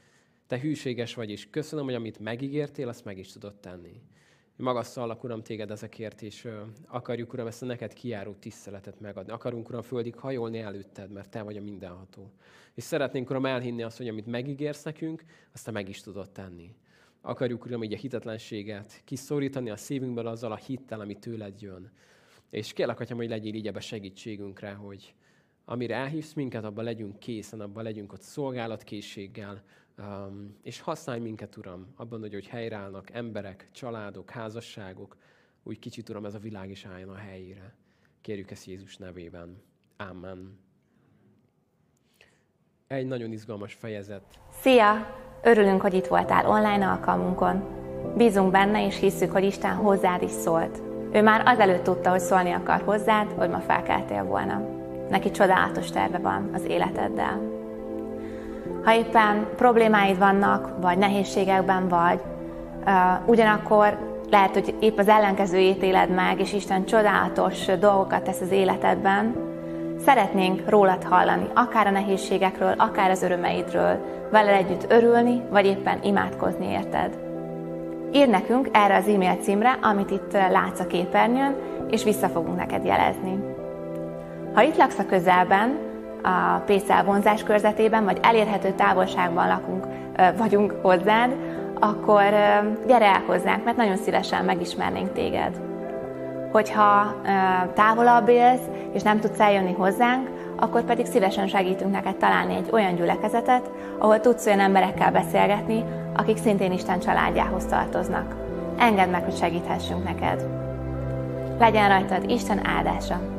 te hűséges vagy, és köszönöm, hogy amit megígértél, azt meg is tudod tenni. Magasszallak, Uram, téged ezekért, és akarjuk, Uram, ezt a neked kiáró tiszteletet megadni. Akarunk, Uram, földig hajolni előtted, mert Te vagy a mindenható. És szeretnénk, Uram, elhinni azt, hogy amit megígérsz nekünk, azt Te meg is tudod tenni. Akarjuk, Uram, így a hitetlenséget kiszorítani a szívünkből azzal a hittel, ami tőled jön. És kérlek, Atyám, hogy legyél így ebbe segítségünkre, hogy amire elhívsz minket, abban legyünk készen, abban legyünk ott szolgálatkészséggel, Um, és használj minket, Uram, abban, hogy, hogy helyreállnak emberek, családok, házasságok, úgy kicsit, Uram, ez a világ is álljon a helyére. Kérjük ezt Jézus nevében. Amen. Egy nagyon izgalmas fejezet. Szia! Örülünk, hogy itt voltál online alkalmunkon. Bízunk benne, és hisszük, hogy Isten hozzád is szólt. Ő már azelőtt tudta, hogy szólni akar hozzád, hogy ma felkeltél volna. Neki csodálatos terve van az életeddel. Ha éppen problémáid vannak, vagy nehézségekben vagy, ugyanakkor lehet, hogy épp az ellenkezőjét éled meg, és Isten csodálatos dolgokat tesz az életedben, szeretnénk rólad hallani, akár a nehézségekről, akár az örömeidről, vele együtt örülni, vagy éppen imádkozni érted. Írd nekünk erre az e-mail címre, amit itt látsz a képernyőn, és vissza fogunk neked jelezni. Ha itt laksz a közelben, a PCL vonzás körzetében, vagy elérhető távolságban lakunk, vagyunk hozzád, akkor gyere el hozzánk, mert nagyon szívesen megismernénk téged. Hogyha távolabb élsz, és nem tudsz eljönni hozzánk, akkor pedig szívesen segítünk neked találni egy olyan gyülekezetet, ahol tudsz olyan emberekkel beszélgetni, akik szintén Isten családjához tartoznak. Engedd meg, hogy segíthessünk neked. Legyen rajtad Isten áldása!